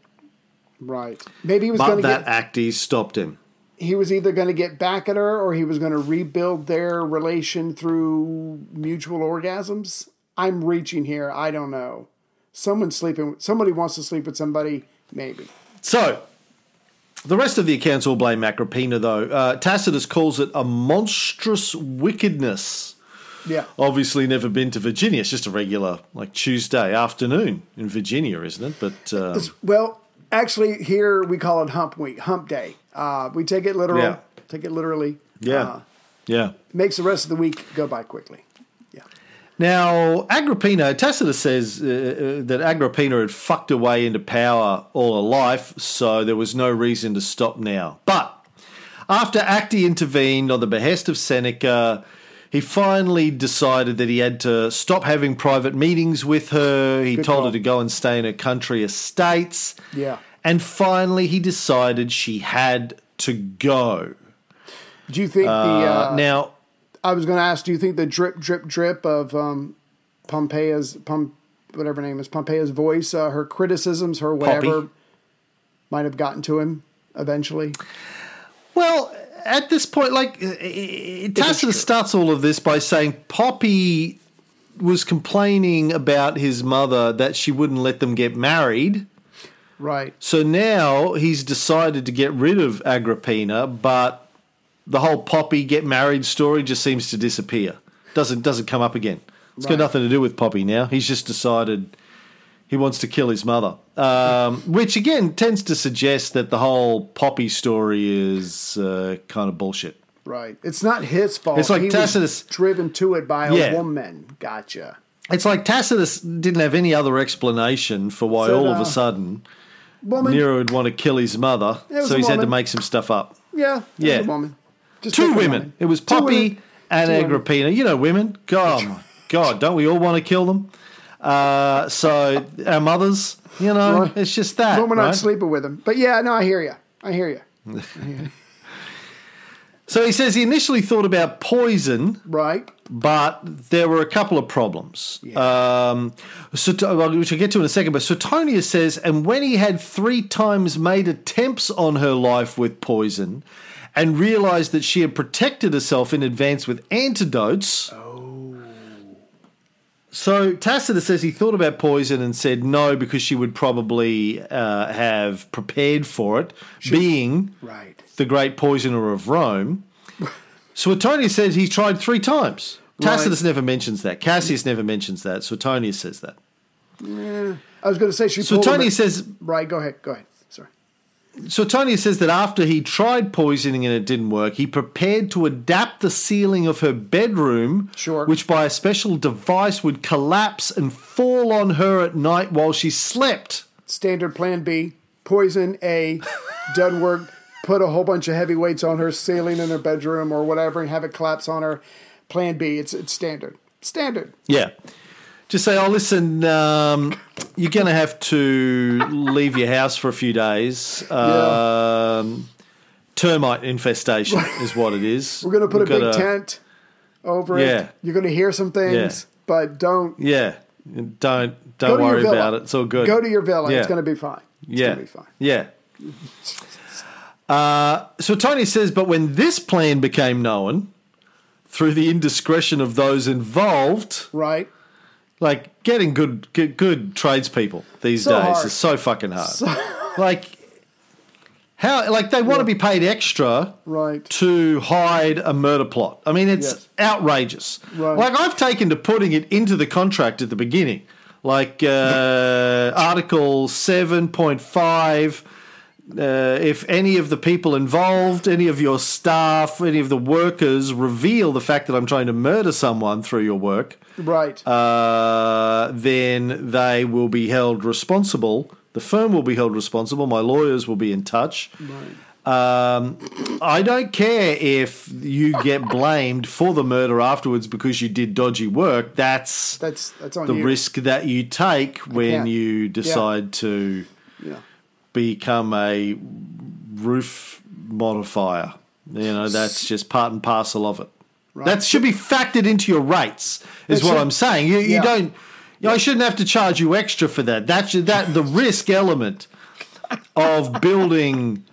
Right. Maybe he was going to that get. Actes stopped him. He was either going to get back at her, or he was going to rebuild their relation through mutual orgasms. I'm reaching here. I don't know. Someone's sleeping. Somebody wants to sleep with somebody. Maybe. So, the rest of the accounts all blame Agrippina, though. Uh, Tacitus calls it a monstrous wickedness. Yeah. Obviously, never been to Virginia. It's just a regular, like Tuesday afternoon in Virginia, isn't it? But um, Well, actually, here we call it Hump Week, Hump Day. Uh, we take it literal. Yeah. Take it literally. yeah, Uh, yeah. makes the rest of the week go by quickly. Yeah. Now, Agrippina, Tacitus says uh, uh, that Agrippina had fucked her way into power all her life, so there was no reason to stop now. But after Acte intervened on the behest of Seneca, he finally decided that he had to stop having private meetings with her. He Good told call. her to go and stay in her country estates. Yeah. And finally, he decided she had to go. Do you think the? Uh, Uh, now, I was going to ask. Do you think the drip, drip, drip of um, Pompeia's, Pom, whatever her name is, Pompeia's voice, uh, her criticisms, her whatever, Poppy. might have gotten to him eventually? Well, at this point, like uh, uh, Tacitus starts all of this by saying Poppy was complaining about his mother that she wouldn't let them get married. Right. So now he's decided to get rid of Agrippina, but the whole Poppy get married story just seems to disappear. Doesn't doesn't come up again. It's got nothing to do with Poppy now. He's just decided he wants to kill his mother, um, which again tends to suggest that the whole Poppy story is uh, kind of bullshit. Right. It's not his fault. It's like he Tacitus- driven to it by a Yeah. woman. Gotcha. It's like Tacitus didn't have any other explanation for why all of a sudden Woman. Nero would want to kill his mother, so he's had to make some stuff up. Yeah. Yeah. woman. Just Two women. It was Poppy and Two women. Agrippina. You know women. God, God, don't we all want to kill them? Uh, so our mothers, you know, Right. it's just that. Woman right? not sleeping with him. But yeah, no, I hear you. I hear you. So he says he initially thought about poison, Right. but there were a couple of problems. Um, so, well, which I'll get to in a second. But Suetonius says, and when he had three times made attempts on her life with poison, and realized that she had protected herself in advance with antidotes. So Tacitus says he thought about poison and said no because she would probably uh, have prepared for it, being Right. the great poisoner of Rome. Suetonius says he tried three times. Tacitus never mentions that. Cassius never mentions that. Suetonius says that. I was going to say she Suetonius says Right. Go ahead. Go ahead. Sorry. Suetonius says that after he tried poisoning and it didn't work, he prepared to adapt the ceiling of her bedroom, Sure. which by a special device would collapse and fall on her at night while she slept. Standard plan B. Poison A. Doesn't work. Put a whole bunch of heavy weights on her ceiling in her bedroom or whatever and have it collapse on her. Plan B. It's it's standard. Standard. Yeah. Just say, oh, listen, um, you're going to have to leave your house for a few days. Um, termite infestation is what it is. We're going to put We've a big tent over Yeah. it. You're going to hear some things, Yeah. but don't Yeah. Don't go don't your worry about it. It's all good. Go to your villa. Yeah. It's going to be fine. It's yeah. going to be fine. Yeah. Uh, so Tony says, but when this plan became known through the indiscretion of those involved, Right. Like getting good good, good tradespeople these So days hard. is so fucking hard. like how like they want to be paid extra Right. to hide a murder plot. I mean, it's Yes. outrageous. Right. Like I've taken to putting it into the contract at the beginning, like uh, Article seven point five. Uh, if any of the people involved, any of your staff, any of the workers reveal the fact that I'm trying to murder someone through your work, Right. uh, then they will be held responsible. The firm will be held responsible. My lawyers will be in touch. Um, I don't care if you get blamed for the murder afterwards because you did dodgy work. That's that's that's on the you. risk that you take when you decide to Yeah. Become a roof modifier. You know, that's just part and parcel of it. That should be factored into your rates, is It what should- I'm saying. You, you Yeah. don't. You know, I shouldn't have to charge you extra for that. That should, that the risk element of building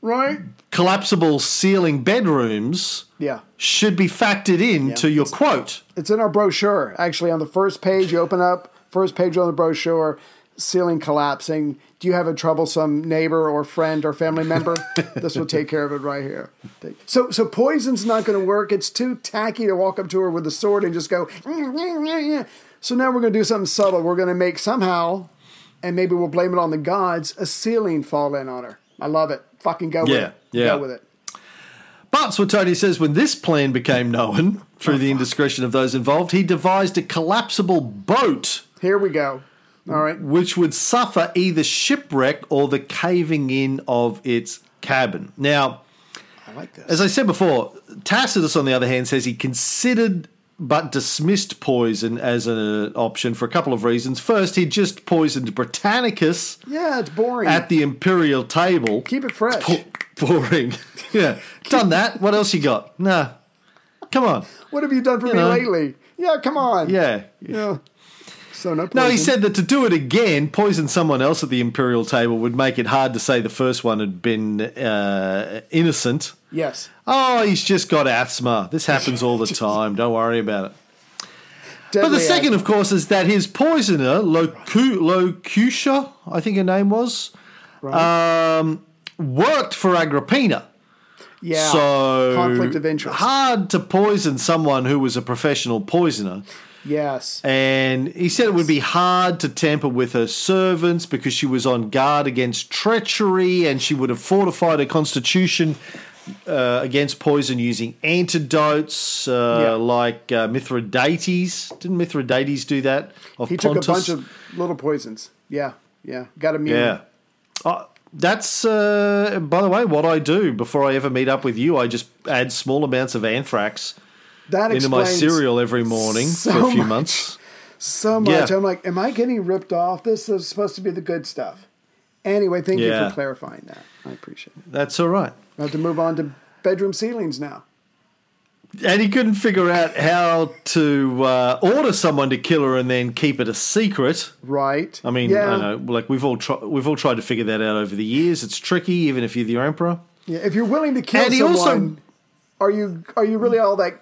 Right. collapsible ceiling bedrooms Yeah. should be factored in to your quote. It's in our brochure. Actually, on the first page, you open up, first page on the brochure, ceiling collapsing. Do you have a troublesome neighbor or friend or family member? this will take care of it right here. So, so poison's not going to work. It's too tacky to walk up to her with a sword and just go. "Mm, mm, mm, mm." So now we're going to do something subtle. We're going to make somehow, and maybe we'll blame it on the gods, a ceiling fall in on her. I love it. Fucking go with it. yeah. Go with it. But Swatoni says when this plan became known through the indiscretion of those involved, he devised a collapsible boat Here we go. All right. which would suffer either shipwreck or the caving in of its cabin. Now, I like this. as I said before, Tacitus, on the other hand, says he considered but dismissed poison as an option for a couple of reasons. First, he just poisoned Britannicus yeah, it's boring. at the imperial table. Keep it fresh. Bo- boring. yeah, done that. What else you got? Nah. Come on. What have you done for You me know. lately? Yeah, come on. Yeah. Yeah. So no. No, he said that to do it again, poison someone else at the imperial table would make it hard to say the first one had been uh, innocent. yes. Oh, he's just got asthma. This happens all the time. Don't worry about it. But the Deadly second, asthma. of course, is that his poisoner, Locu- Locutia, I think her name was, um, worked for Agrippina. yeah, So conflict of interest. Hard to poison someone who was a professional poisoner. Yes. And he said it would be hard to tamper with her servants because she was on guard against treachery and she would have fortified her constitution uh, against poison using antidotes uh, Yeah. like uh, Mithridates. Didn't Mithridates do that? Of he took a bunch of little poisons. Yeah, yeah. Got immune. Yeah. Uh, that's, uh, by the way, what I do before I ever meet up with you. I just add small amounts of anthrax That into my cereal every morning so for a few much. months. so much. Yeah. I'm like, am I getting ripped off? This is supposed to be the good stuff. Anyway, thank you for clarifying that. I appreciate it. That's all right. I have to move on to bedroom ceilings now. And he couldn't figure out how to uh, order someone to kill her and then keep it a secret. Right. I mean, yeah. I know, like we've all tried, we've all tried to figure that out over the years. It's tricky, even if you're the emperor. Yeah, if you're willing to kill And he someone, also- are you are you really all that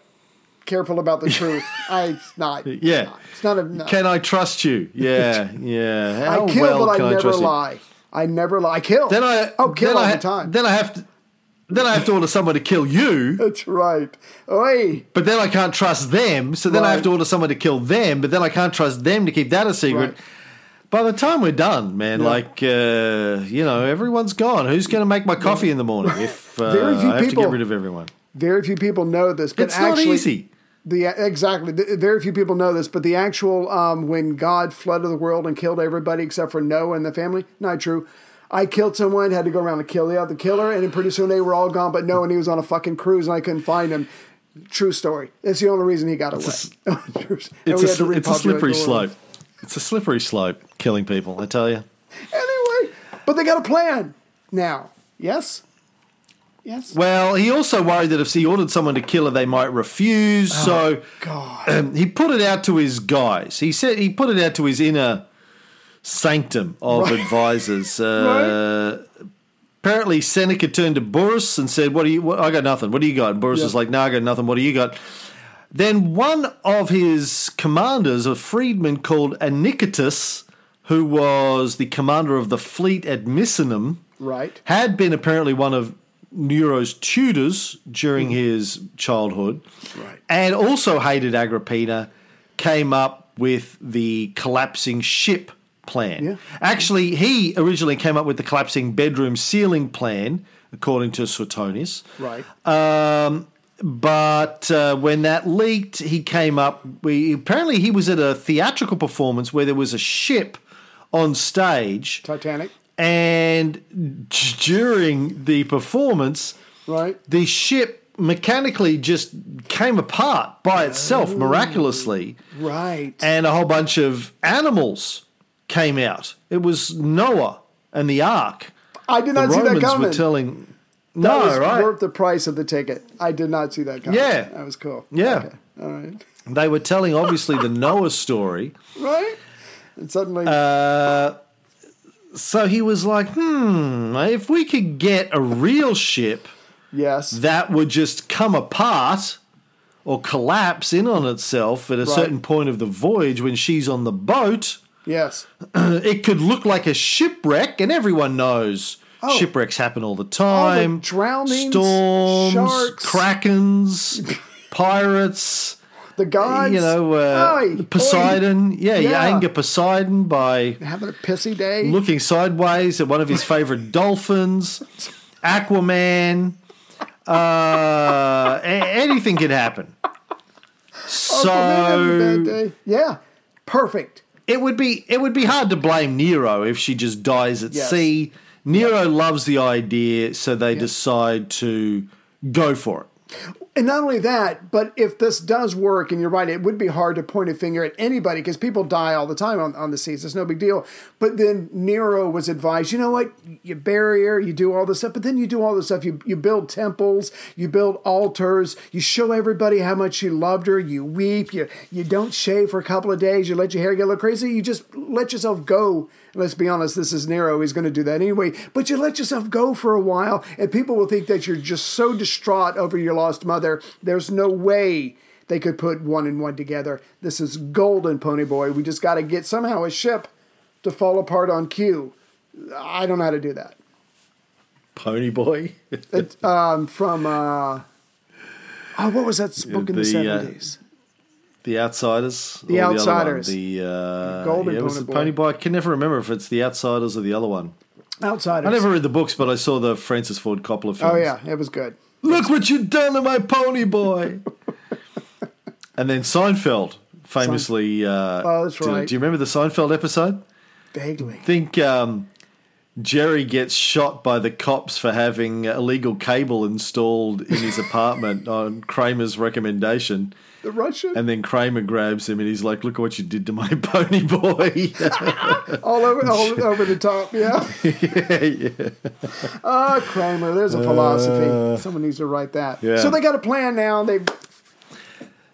careful about the truth? I it's not. Yeah. it's not a. No. Can I trust you? Yeah, yeah. How I kill, well but can I I, never you? lie. I never lie. I kill. Then I oh kill then all I, the time. Then I have to. Then I have to order someone to kill you, That's right. Oi. but then I can't trust them. So then I have to order someone to kill them, but then I can't trust them to keep that a secret. Right. By the time we're done, man, Yeah. like uh, you know, everyone's gone. Who's going to make my coffee in the morning if uh, Very few I have to people- get rid of everyone? Very few people know this, but It's actually, not easy. The exactly. Very few people know this, but the actual um, when God flooded the world and killed everybody except for Noah and the family, not true. I killed someone, had to go around to kill the other killer, and then pretty soon they were all gone. But Noah, and he was on a fucking cruise, and I couldn't find him. True story. That's the only reason he got away. a- It's a, it's a slippery slope. It's a slippery slope, killing people. I tell you. Anyway, but they got a plan now. Yes. Yes. Well, he also worried that if he ordered someone to kill her, they might refuse. so God. um, he put it out to his guys. He said he put it out to his inner sanctum of Right. advisors. Uh, Apparently, Seneca turned to Burrus and said, "What do you? What, I got nothing. What do you got?" And Burrus Yeah. was like, "No, I got nothing. What do you got?" Then one of his commanders, a freedman called Anicetus, who was the commander of the fleet at Misenum, Right. had been apparently one of Nero's tutors during his childhood, Right. and also hated Agrippina, came up with the collapsing ship plan. Yeah. Actually, he originally came up with the collapsing bedroom ceiling plan, according to Suetonius. Right. Um, but uh, when that leaked, he came up. We apparently he was at a theatrical performance where there was a ship on stage, Titanic. And during the performance, Right. the ship mechanically just came apart by itself miraculously, Right. and a whole bunch of animals came out. It was Noah and the Ark. I did The not see that Romans coming. were telling. That No, was right? worth the price of the ticket. I did not see that coming. Yeah. That was cool. Yeah. Okay. All right. They were telling obviously the Noah story. Right? And suddenly, Uh, so he was like, hmm, if we could get a real ship yes. that would just come apart or collapse in on itself at a Right. certain point of the voyage when she's on the boat, yes. it could look like a shipwreck, and everyone knows Oh. shipwrecks happen all the time. All the drownings, storms, sharks. krakens, pirates. The gods. You know, uh, Poseidon. Yeah, you anger Poseidon by. Having a pissy day. looking sideways at one of his favorite dolphins, Aquaman. Uh, a- anything can happen. Oh, man, having a bad So. Yeah. Perfect. it would be it would be hard to blame Nero if she just dies at Yes. sea. Nero loves the idea, so they decide to go for it. And not only that, but if this does work, and you're right, it would be hard to point a finger at anybody because people die all the time on, on the seas. It's no big deal. But then Nero was advised, you know what? You bury her, you do all this stuff, but then you do all this stuff. You, you build temples, you build altars, you show everybody how much you loved her, you weep, you, you don't shave for a couple of days, you let your hair get a little crazy, you just let yourself go let's be honest, this is Nero. He's going to do that anyway. But you let yourself go for a while, and people will think that you're just so distraught over your lost mother. There's no way they could put one and one together. This is golden, Pony Boy. We just got to get somehow a ship to fall apart on cue. I don't know how to do that. Pony Boy. It, um, from uh, oh, what was that book in the The, uh, seventies? The Outsiders. The or other one? Outsiders. The, uh, Golden yeah, Pony Boy. Pony Boy. I can never remember if it's The Outsiders or the other one. Outsiders. I never read the books, but I saw the Francis Ford Coppola films. Oh yeah, it was good. Look what you've done to my Pony Boy. and then Seinfeld famously. Uh, Oh, that's do- right. Do, you remember the Seinfeld episode? Vaguely. I think um, Jerry gets shot by the cops for having illegal cable installed in his apartment on Kramer's recommendation. The Russian. And then Kramer grabs him and he's like, "Look what you did to my pony boy." all over, all over the top. Yeah. yeah. Ah, Kramer. There's a philosophy. Someone needs to write that. Uh, yeah. So they got a plan now. They've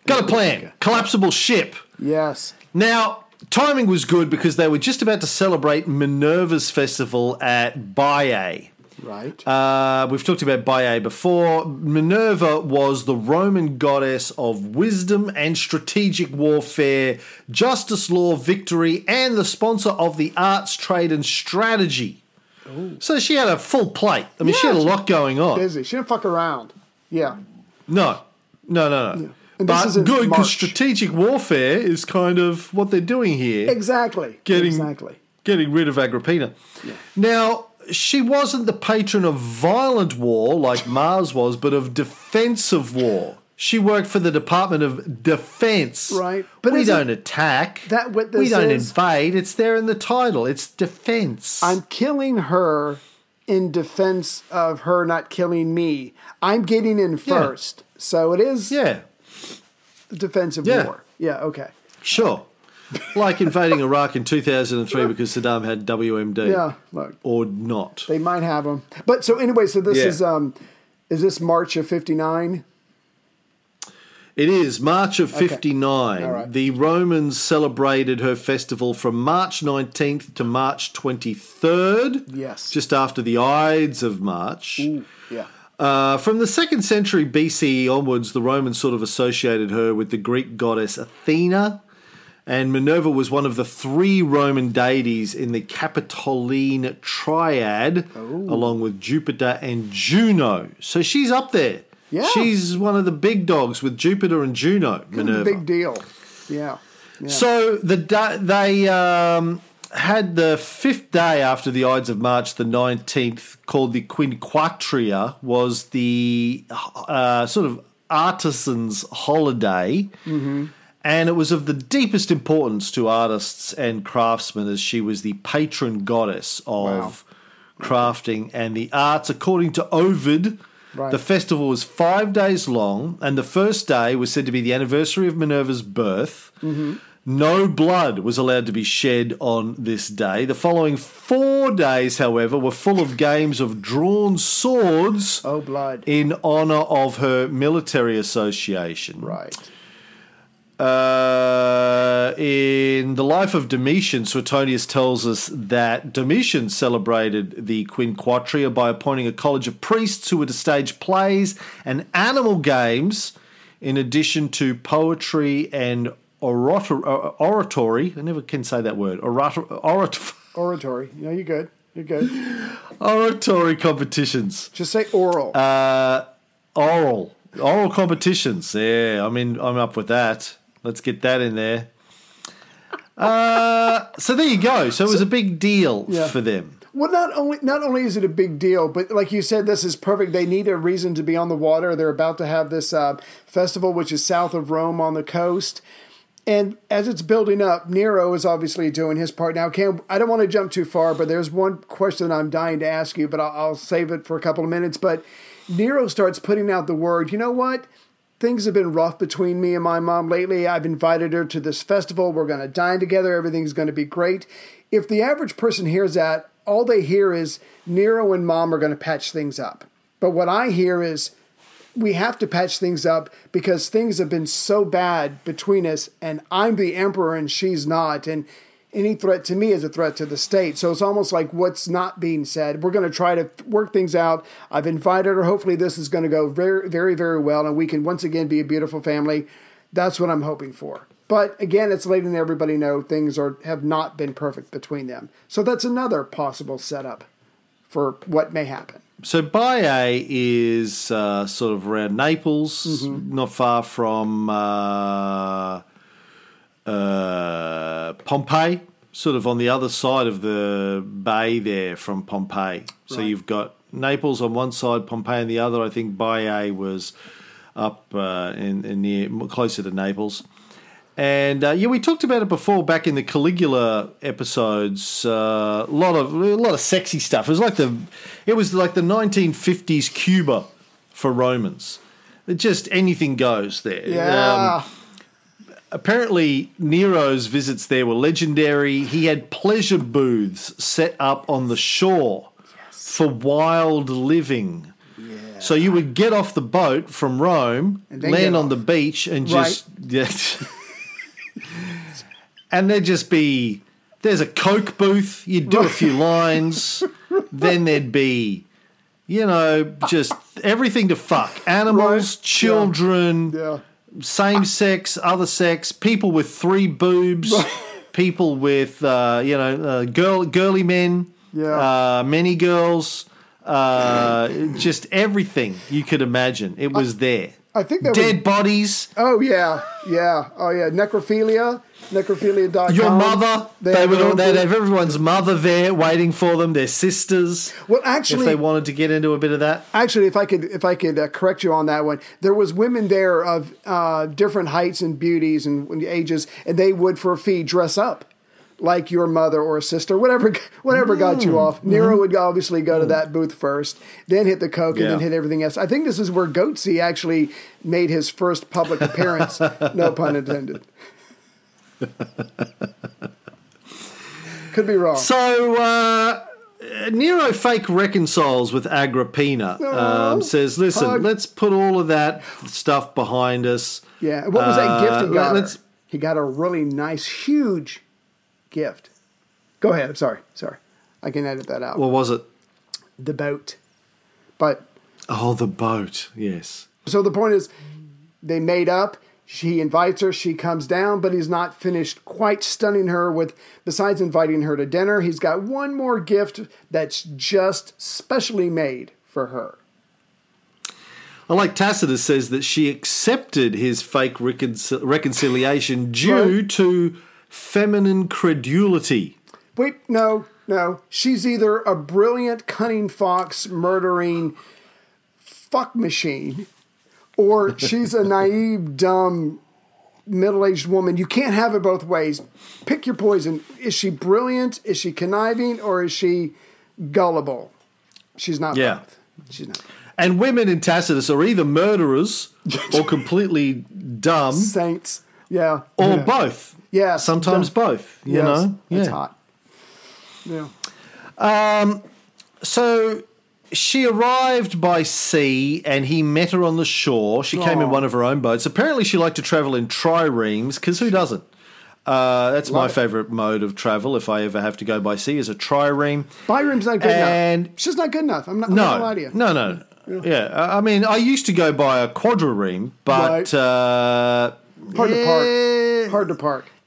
Got a plan. Collapsible ship. yes. Now, timing was good because they were just about to celebrate Minerva's festival at Baiae. Right. Uh, we've talked about Baiae before. Minerva was the Roman goddess of wisdom and strategic warfare, justice, law, victory, and the sponsor of the arts, trade, and strategy. So she had a full plate. I mean, she had a lot going on. Busy. She didn't fuck around. Yeah. No, no, no, no. And this But is good because strategic warfare is kind of what they're doing here. Exactly. Getting- exactly. getting rid of Agrippina. Yeah. Now, she wasn't the patron of violent war like Mars was, but of defensive war. She worked for the Department of Defense. Right. But we don't attack. that what we don't is? invade. It's there in the title. It's defense. I'm killing her in defense of her not killing me. I'm getting in first. So it is yeah, defensive Yeah. war. Yeah. Okay. sure. Like invading Iraq in 2003 because Saddam had WMD. Yeah. Look, Or not. they might have them. But so anyway, so this Yeah. is um, is this March of '59? It is March of 59. All right. The Romans celebrated her festival from March 19th to March 23rd. Yes. Just after the Ides of March. Yeah. Uh, from the second century BCE onwards, the Romans sort of associated her with the Greek goddess Athena. And Minerva was one of the three Roman deities in the Capitoline triad, along with Jupiter and Juno. So she's up there. Yeah. She's one of the big dogs with Jupiter and Juno, Minerva. Big deal. Yeah. yeah. So the they um, had the fifth day after the Ides of March, the nineteenth, called the Quinquatria, was the uh, sort of artisans' holiday. And it was of the deepest importance to artists and craftsmen as she was the patron goddess of crafting and the arts. According to Ovid, Right. the festival was five days long, and the first day was said to be the anniversary of Minerva's birth. Mm-hmm. No blood was allowed to be shed on this day. The following four days, however, were full of games of drawn swords oh, blood. in honor of her military association. Right. Uh, in the life of Domitian, Suetonius tells us that Domitian celebrated the Quinquatria by appointing a college of priests who were to stage plays and animal games, in addition to poetry and orator- oratory. I never can say that word. Orator- orat- Oratory. No, you're good. You're good. oratory competitions. Just say oral. Uh, oral, oral competitions. Yeah, I mean, I'm up with that. Let's get that in there. Uh, so there you go. So it was a big deal Yeah. for them. Well, not only not only is it a big deal, but like you said, this is perfect. They need a reason to be on the water. They're about to have this uh, festival, which is south of Rome on the coast, And as it's building up, Nero is obviously doing his part. Now, Cam, I don't want to jump too far, but there's one question I'm dying to ask you, but I'll, I'll save it for a couple of minutes. But Nero starts putting out the word, you know what? Things have been rough between me and my mom lately. I've invited her to this festival. We're going to dine together. Everything's going to be great. If the average person hears that, all they hear is Nero and mom are going to patch things up. But what I hear is, we have to patch things up because things have been so bad between us and I'm the emperor and she's not and any threat to me is a threat to the state. So it's almost like what's not being said. We're going to try to work things out. I've invited her. Hopefully this is going to go very very very well and we can once again be a beautiful family. That's what I'm hoping for. But again, it's letting everybody know things are have not been perfect between them. So that's another possible setup for what may happen. So Baiae is uh, sort of around Naples, not far from uh, uh, Pompeii, sort of on the other side of the bay there from Pompeii. So you've got Naples on one side, Pompeii on the other. I think Baiae was up uh, in, in near closer to Naples. And uh, yeah, we talked about it before back in the Caligula episodes. A lot of a lot of sexy stuff. It was like the it was like the 1950s Cuba for Romans. It just anything goes there. Yeah. Um, apparently, Nero's visits there were legendary. He had pleasure booths set up on the shore for wild living. So you would get off the boat from Rome, And land on the beach, and just yeah. and there'd just be there's a coke booth. You'd do a few lines, then there'd be you know just everything to fuck animals, Right. children, yeah. Same sex, other sex, people with three boobs, people with uh, you know uh, girl girly men, Yeah. uh, many girls, uh, just everything you could imagine. It was there. I think that Dead was bodies. Oh yeah, yeah, oh yeah. Necrophilia, necrophilia.com. Your mother. They, have would their all, own they'd have everyone's mother there waiting for them, their sisters. Well, actually, if they wanted to get into a bit of that. Actually, if I could, if I could uh, correct you on that one, there was women there of uh, different heights and beauties and ages, and they would, for a fee, dress up like your mother or sister, whatever, whatever got Mm. you off. Nero would obviously go to that booth first, then hit the coke, and then hit everything else. I think this is where Goatse actually made his first public appearance. no pun intended. Could be wrong. So uh, Nero fake reconciles with Agrippina. Um, says, "Listen, hug. let's put all of that stuff behind us." Yeah. What was that gift Uh, he got? let's- He got a really nice, huge gift. Go ahead. I'm sorry. Sorry. I can edit that out. What was it? the boat. But Oh, the boat. Yes. so the point is, they made up. He invites her. She comes down, but he's not finished quite stunning her with. Besides inviting her to dinner, he's got one more gift that's just specially made for her. I like Tacitus says that she accepted his fake reconcil- reconciliation due Right. to feminine credulity. Wait, no, no. She's either a brilliant, cunning fox murdering fuck machine, or she's a naive, dumb, middle aged woman. You can't have it both ways. Pick your poison. Is she brilliant? Is she conniving? Or is she gullible? She's not Yeah. both. She's not. And women in Tacitus are either murderers or completely dumb Saints. Yeah. or yeah. both. Yeah. Sometimes dumb. both, you Yes, know? That's yeah. hot. Yeah. So she arrived by sea and he met her on the shore. She came in one of her own boats. Apparently, she liked to travel in triremes because who doesn't? Uh, that's my it. favourite mode of travel if I ever have to go by sea is a trireme. Biremes not good And- enough. She's not good enough. I'm not, I'm not gonna No, lie to you. no, no. Yeah, I I mean, I used to go by a quadrireme, but Right. uh, Hard to park. Eh. Hard to park.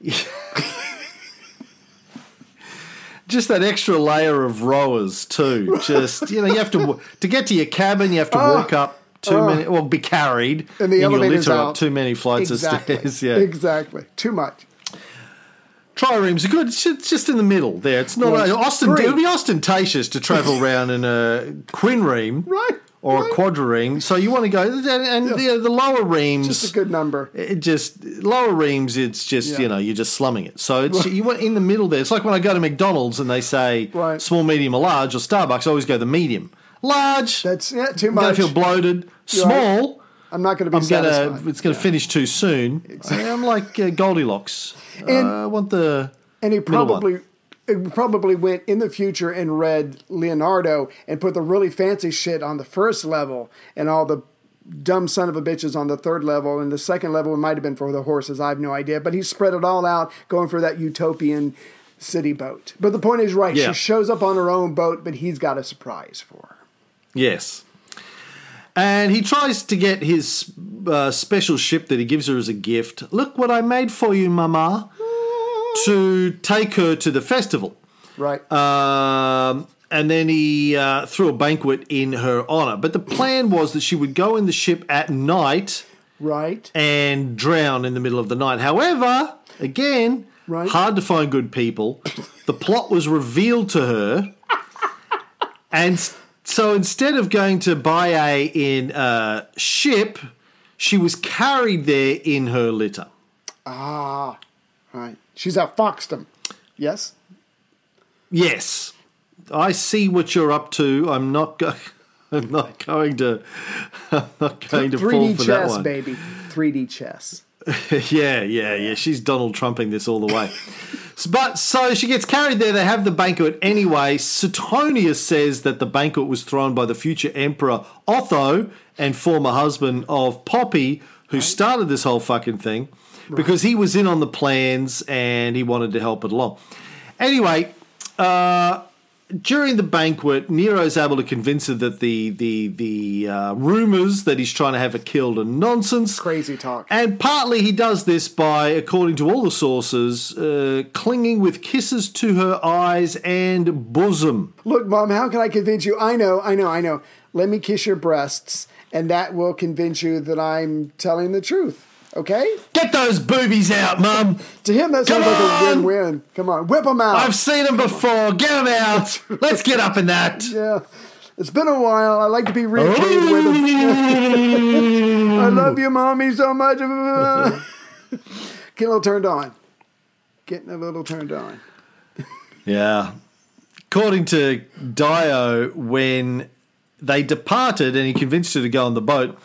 just that extra layer of rowers too. Just you know, you have to to get to your cabin. You have to ah. walk up too many, ah. well, be carried Oh. And the in your elevator's up too many flights exactly. of stairs. Yeah, Exactly. Too much. triremes are good. It's just, in the middle there. It's not Well, Austin. It would be ostentatious to travel around in a quinreme. Right. Or a Right. quadrireme. So you want to go and, and the, the lower reams. Just a good number. It just lower reams. It's just Yeah. you know you're just slumming it. So it's you want in the middle there. It's like when I go to McDonald's and they say Right. small, medium, or large, or Starbucks. I always go the medium. Large. That's yeah, too I'm gonna feel bloated. Small. I'm not going to be I'm gonna. satisfied. It's gonna finish too soon. I'm like uh, Goldilocks. And- uh, I want the. And he one. probably it probably went in the future and read Leonardo and put the really fancy shit on the first level and all the dumb son of a bitches on the third level and the second level it might have been for the horses I have no idea but he spread it all out going for that utopian city boat but the point is right Yeah. she shows up on her own boat but he's got a surprise for her Yes. And he tries to get his uh, special ship that he gives her as a gift. Look what I made for you, Mama. To take her to the festival. right Um, and then he uh, threw a banquet in her honor. But the plan was that she would go in the ship at night right and drown in the middle of the night. However, again, Right. hard to find good people. The plot was revealed to her, and so instead of going to Baiae in a ship, she was carried there in her litter. ah right she's at Foxton yes Yes, I see what you're up to. I'm not go- I'm not going to. I'm not going to fall 3D for that chess one. baby 3D chess yeah, yeah, yeah. She's Donald Trumping this all the way. But so she gets carried there. They have the banquet anyway. Suetonius says that the banquet was thrown by the future emperor Otho and former husband of Poppy, who started this whole fucking thing, because he was in on the plans and he wanted to help it along. Anyway, uh, during the banquet, Nero's able to convince her that the the the uh, rumors that he's trying to have her killed are nonsense. Crazy talk. And partly he does this by, according to all the sources, uh, clinging with kisses to her eyes and bosom. Look, mom, how can I convince you? I know, I know, I know. Let me kiss your breasts, and that will convince you that I'm telling the truth. Okay? Get those boobies out, Mum. To him, that sounds Come like a on! win-win. Come on, whip them out. I've seen them before. Get them out. Let's get up in that. yeah, it's been a while. I like to be reacquainted oh. with them. I love you, mommy, so much. Getting a little turned on. Getting a little turned on. Yeah. According to Dio, when they departed and he convinced her to go on the boat,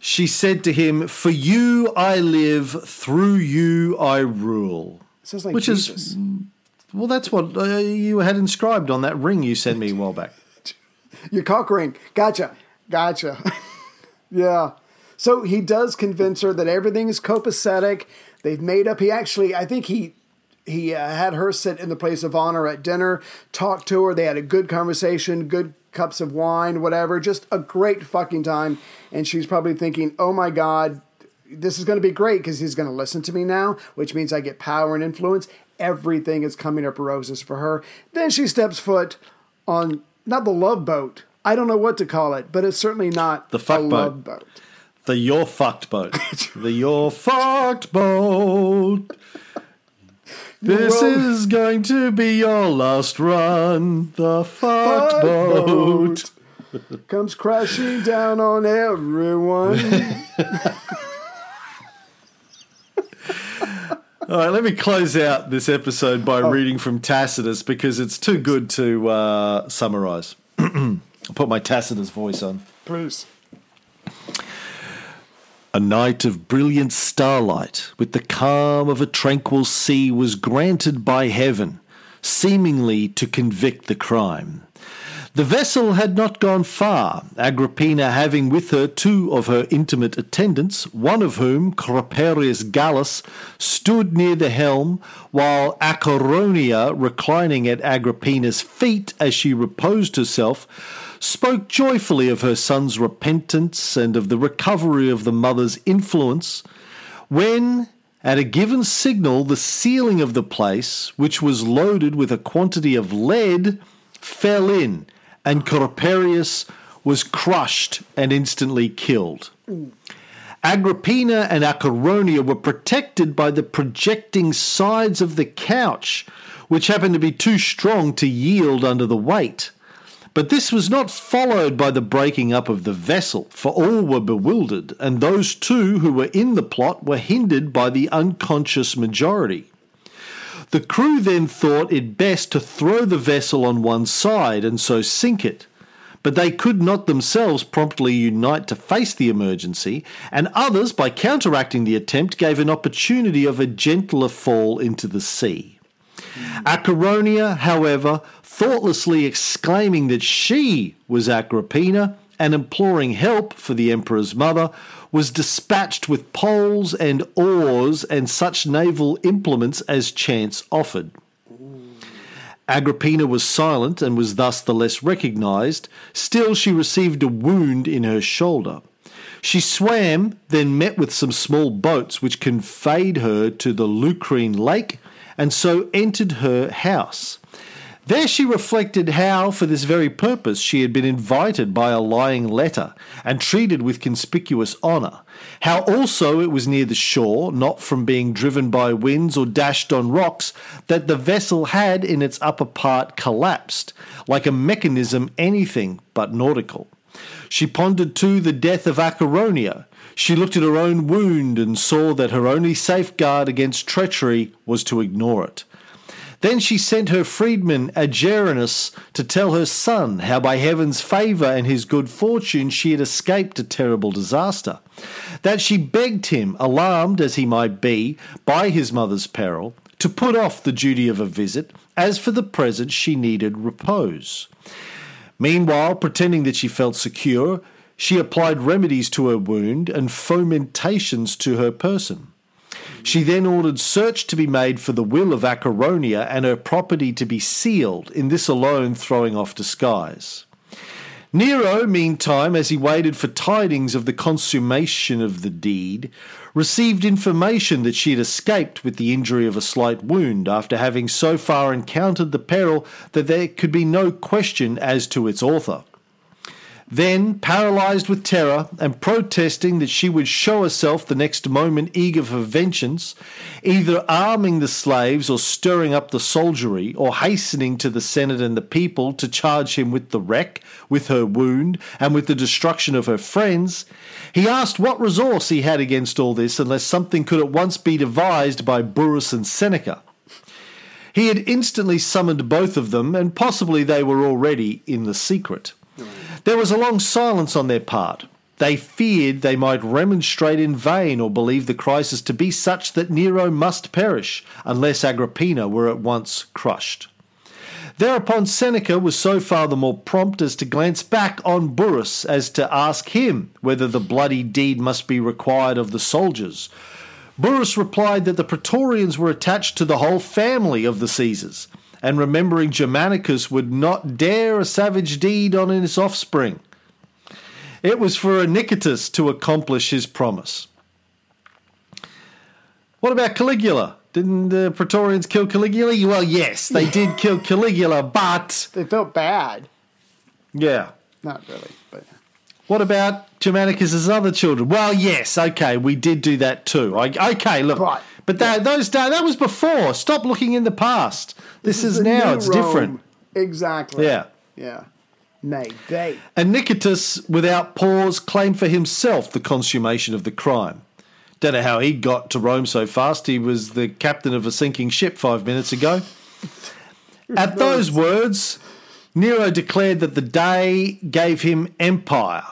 she said to him, For you I live, through you I rule. Sounds like Which Jesus. is, well, that's what uh, you had inscribed on that ring you sent me a while back. Your cock ring. Gotcha. Gotcha. yeah. So he does convince her that everything is copacetic. They've made up. He actually, I think he he uh, had her sit in the place of honor at dinner, talk to her. They had a good conversation, good cups of wine, whatever. Just a great fucking time. And she's probably thinking, "Oh my god, this is going to be great because he's going to listen to me now, which means I get power and influence. Everything is coming up roses for her. Then she steps foot on not the love boat. I don't know what to call it, but it's certainly not The fuck boat. love boat. The You're Fucked boat. the You're Fucked boat. This Well- is going to be your last run. The Fuck boat. boat comes crashing down on everyone. All right, let me close out this episode by Oh. reading from Tacitus because it's too good to uh, summarize. I'll put my Tacitus voice on. Bruce. A night of brilliant starlight, with the calm of a tranquil sea, was granted by heaven, seemingly to convict the crime. The vessel had not gone far, Agrippina having with her two of her intimate attendants, one of whom, Crepereius Gallus, stood near the helm, while Acerronia, reclining at Agrippina's feet as she reposed herself, spoke joyfully of her son's repentance and of the recovery of the mother's influence, when, at a given signal, the ceiling of the place, which was loaded with a quantity of lead, fell in, and Crepereius was crushed and instantly killed. Agrippina and Acerronia were protected by the projecting sides of the couch, which happened to be too strong to yield under the weight. But this was not followed by the breaking up of the vessel, for all were bewildered, and those two who were in the plot were hindered by the unconscious majority. The crew then thought it best to throw the vessel on one side and so sink it. But they could not themselves promptly unite to face the emergency, and others, by counteracting the attempt, gave an opportunity of a gentler fall into the sea. Mm-hmm. Acerronia, however, thoughtlessly exclaiming that she was Agrippina and imploring help for the emperor's mother, was dispatched with poles and oars and such naval implements as chance offered. Agrippina was silent and was thus the less recognized. Still, she received a wound in her shoulder. She swam, then met with some small boats which conveyed her to the Lucrine lake and so entered her house. There she reflected how, for this very purpose, she had been invited by a lying letter and treated with conspicuous honour. How also it was near the shore, not from being driven by winds or dashed on rocks, that the vessel had in its upper part collapsed, like a mechanism anything but nautical. She pondered too the death of Acerronia. She looked at her own wound and saw that her only safeguard against treachery was to ignore it. Then she sent her freedman Agerinus to tell her son how by heaven's favour and his good fortune she had escaped a terrible disaster. That she begged him, alarmed as he might be by his mother's peril, to put off the duty of a visit, as for the present she needed repose. Meanwhile, pretending that she felt secure, she applied remedies to her wound and fomentations to her person. She then ordered search to be made for the will of Acerronia and her property to be sealed, in this alone throwing off disguise. Nero, meantime, as he waited for tidings of the consummation of the deed, received information that she had escaped with the injury of a slight wound after having so far encountered the peril that there could be no question as to its author. Then, paralysed with terror and protesting that she would show herself the next moment eager for vengeance, either arming the slaves or stirring up the soldiery, or hastening to the Senate and the people to charge him with the wreck, with her wound, and with the destruction of her friends, he asked what resource he had against all this unless something could at once be devised by Burrus and Seneca. He had instantly summoned both of them, and possibly they were already in the secret. There was a long silence on their part. They feared they might remonstrate in vain or believe the crisis to be such that Nero must perish unless Agrippina were at once crushed. Thereupon Seneca was so far the more prompt as to glance back on Burrus as to ask him whether the bloody deed must be required of the soldiers. Burrus replied that the Praetorians were attached to the whole family of the Caesars, and remembering Germanicus would not dare a savage deed on his offspring. It was for Anicetus to accomplish his promise. What about Caligula? Didn't the Praetorians kill Caligula? Well, yes, they did kill Caligula, but They felt bad. yeah. Not really, but What about Germanicus's other children? Well, yes, okay, we did do that too. I, okay, look, Right. But that, those da- that was before. Stop looking in the past. This, is, the now. It's Rome. different. Exactly. Yeah. Yeah. Nay, they. Anicetus, without pause, claimed for himself the consummation of the crime. Don't know how he got to Rome so fast. He was the captain of a sinking ship five minutes ago. At those words, Nero declared that the day gave him empire,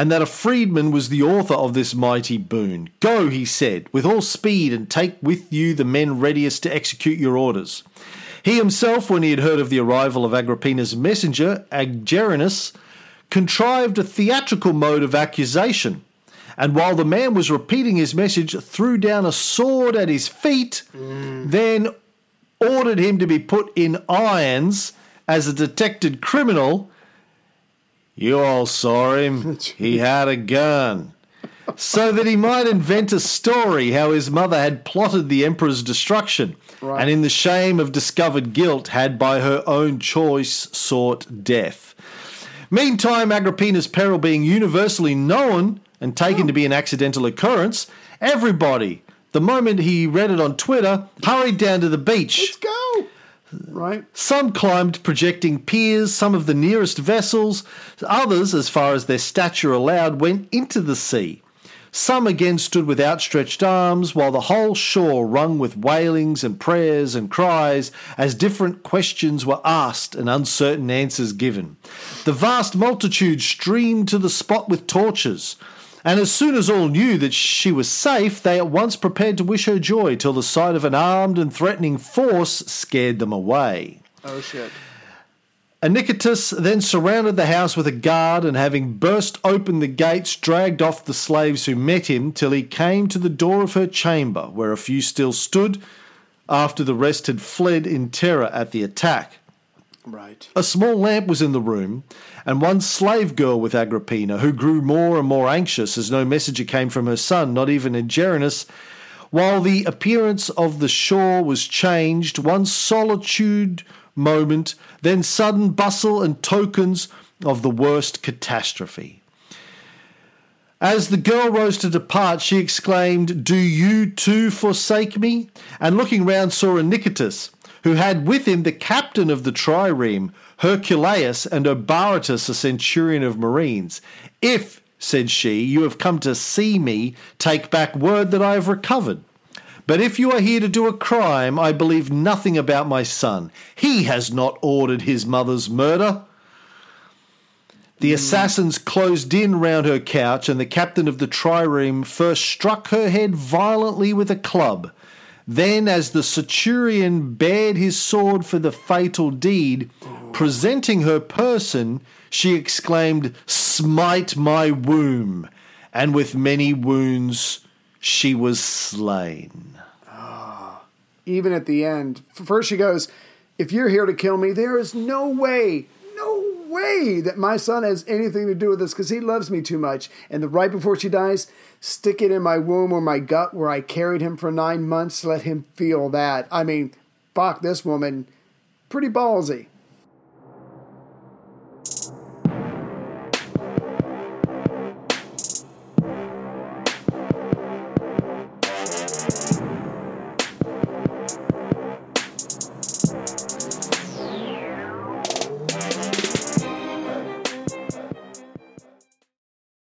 and that a freedman was the author of this mighty boon. Go, he said, with all speed, and take with you the men readiest to execute your orders. He himself, when he had heard of the arrival of Agrippina's messenger, Agerinus, contrived a theatrical mode of accusation, and while the man was repeating his message, threw down a sword at his feet, then ordered him to be put in irons as a detected criminal. You all saw him. he had a gun. So that he might invent a story how his mother had plotted the emperor's destruction, and in the shame of discovered guilt had by her own choice sought death. Meantime, Agrippina's peril being universally known and taken to be an accidental occurrence, everybody, the moment he read it on Twitter, hurried down to the beach. Let's go. Right? Some climbed projecting piers, some of the nearest vessels, others, as far as their stature allowed, went into the sea. Some again stood with outstretched arms, while the whole shore rung with wailings and prayers and cries as different questions were asked and uncertain answers given. The vast multitude streamed to the spot with torches. And as soon as all knew that she was safe, they at once prepared to wish her joy till the sight of an armed and threatening force scared them away. Oh shit. Anicetus then surrounded the house with a guard, and having burst open the gates, dragged off the slaves who met him till he came to the door of her chamber, where a few still stood, after the rest had fled in terror at the attack. Right. A small lamp was in the room, and one slave girl with Agrippina, who grew more and more anxious as no messenger came from her son, not even in Agerinus. While the appearance of the shore was changed, one solitude moment, then sudden bustle and tokens of the worst catastrophe. As the girl rose to depart, she exclaimed, Do you too forsake me? And looking round, saw Anicetus, who had with him the captain of the trireme, Herculeius, and Obaritus, a centurion of marines. If, said she, you have come to see me, take back word that I have recovered. But if you are here to do a crime, I believe nothing about my son. He has not ordered his mother's murder. The hmm. assassins closed in round her couch, and the captain of the trireme first struck her head violently with a club. Then, as the centurion bared his sword for the fatal deed, presenting her person, she exclaimed, Smite my womb! And with many wounds she was slain. Ah, even at the end, first she goes, "If you're here to kill me, there is no way, no way that my son has anything to do with this because he loves me too much." And the right before she dies, stick it in my womb or my gut where I carried him for nine months. Let him feel that. I mean, fuck this woman, pretty ballsy.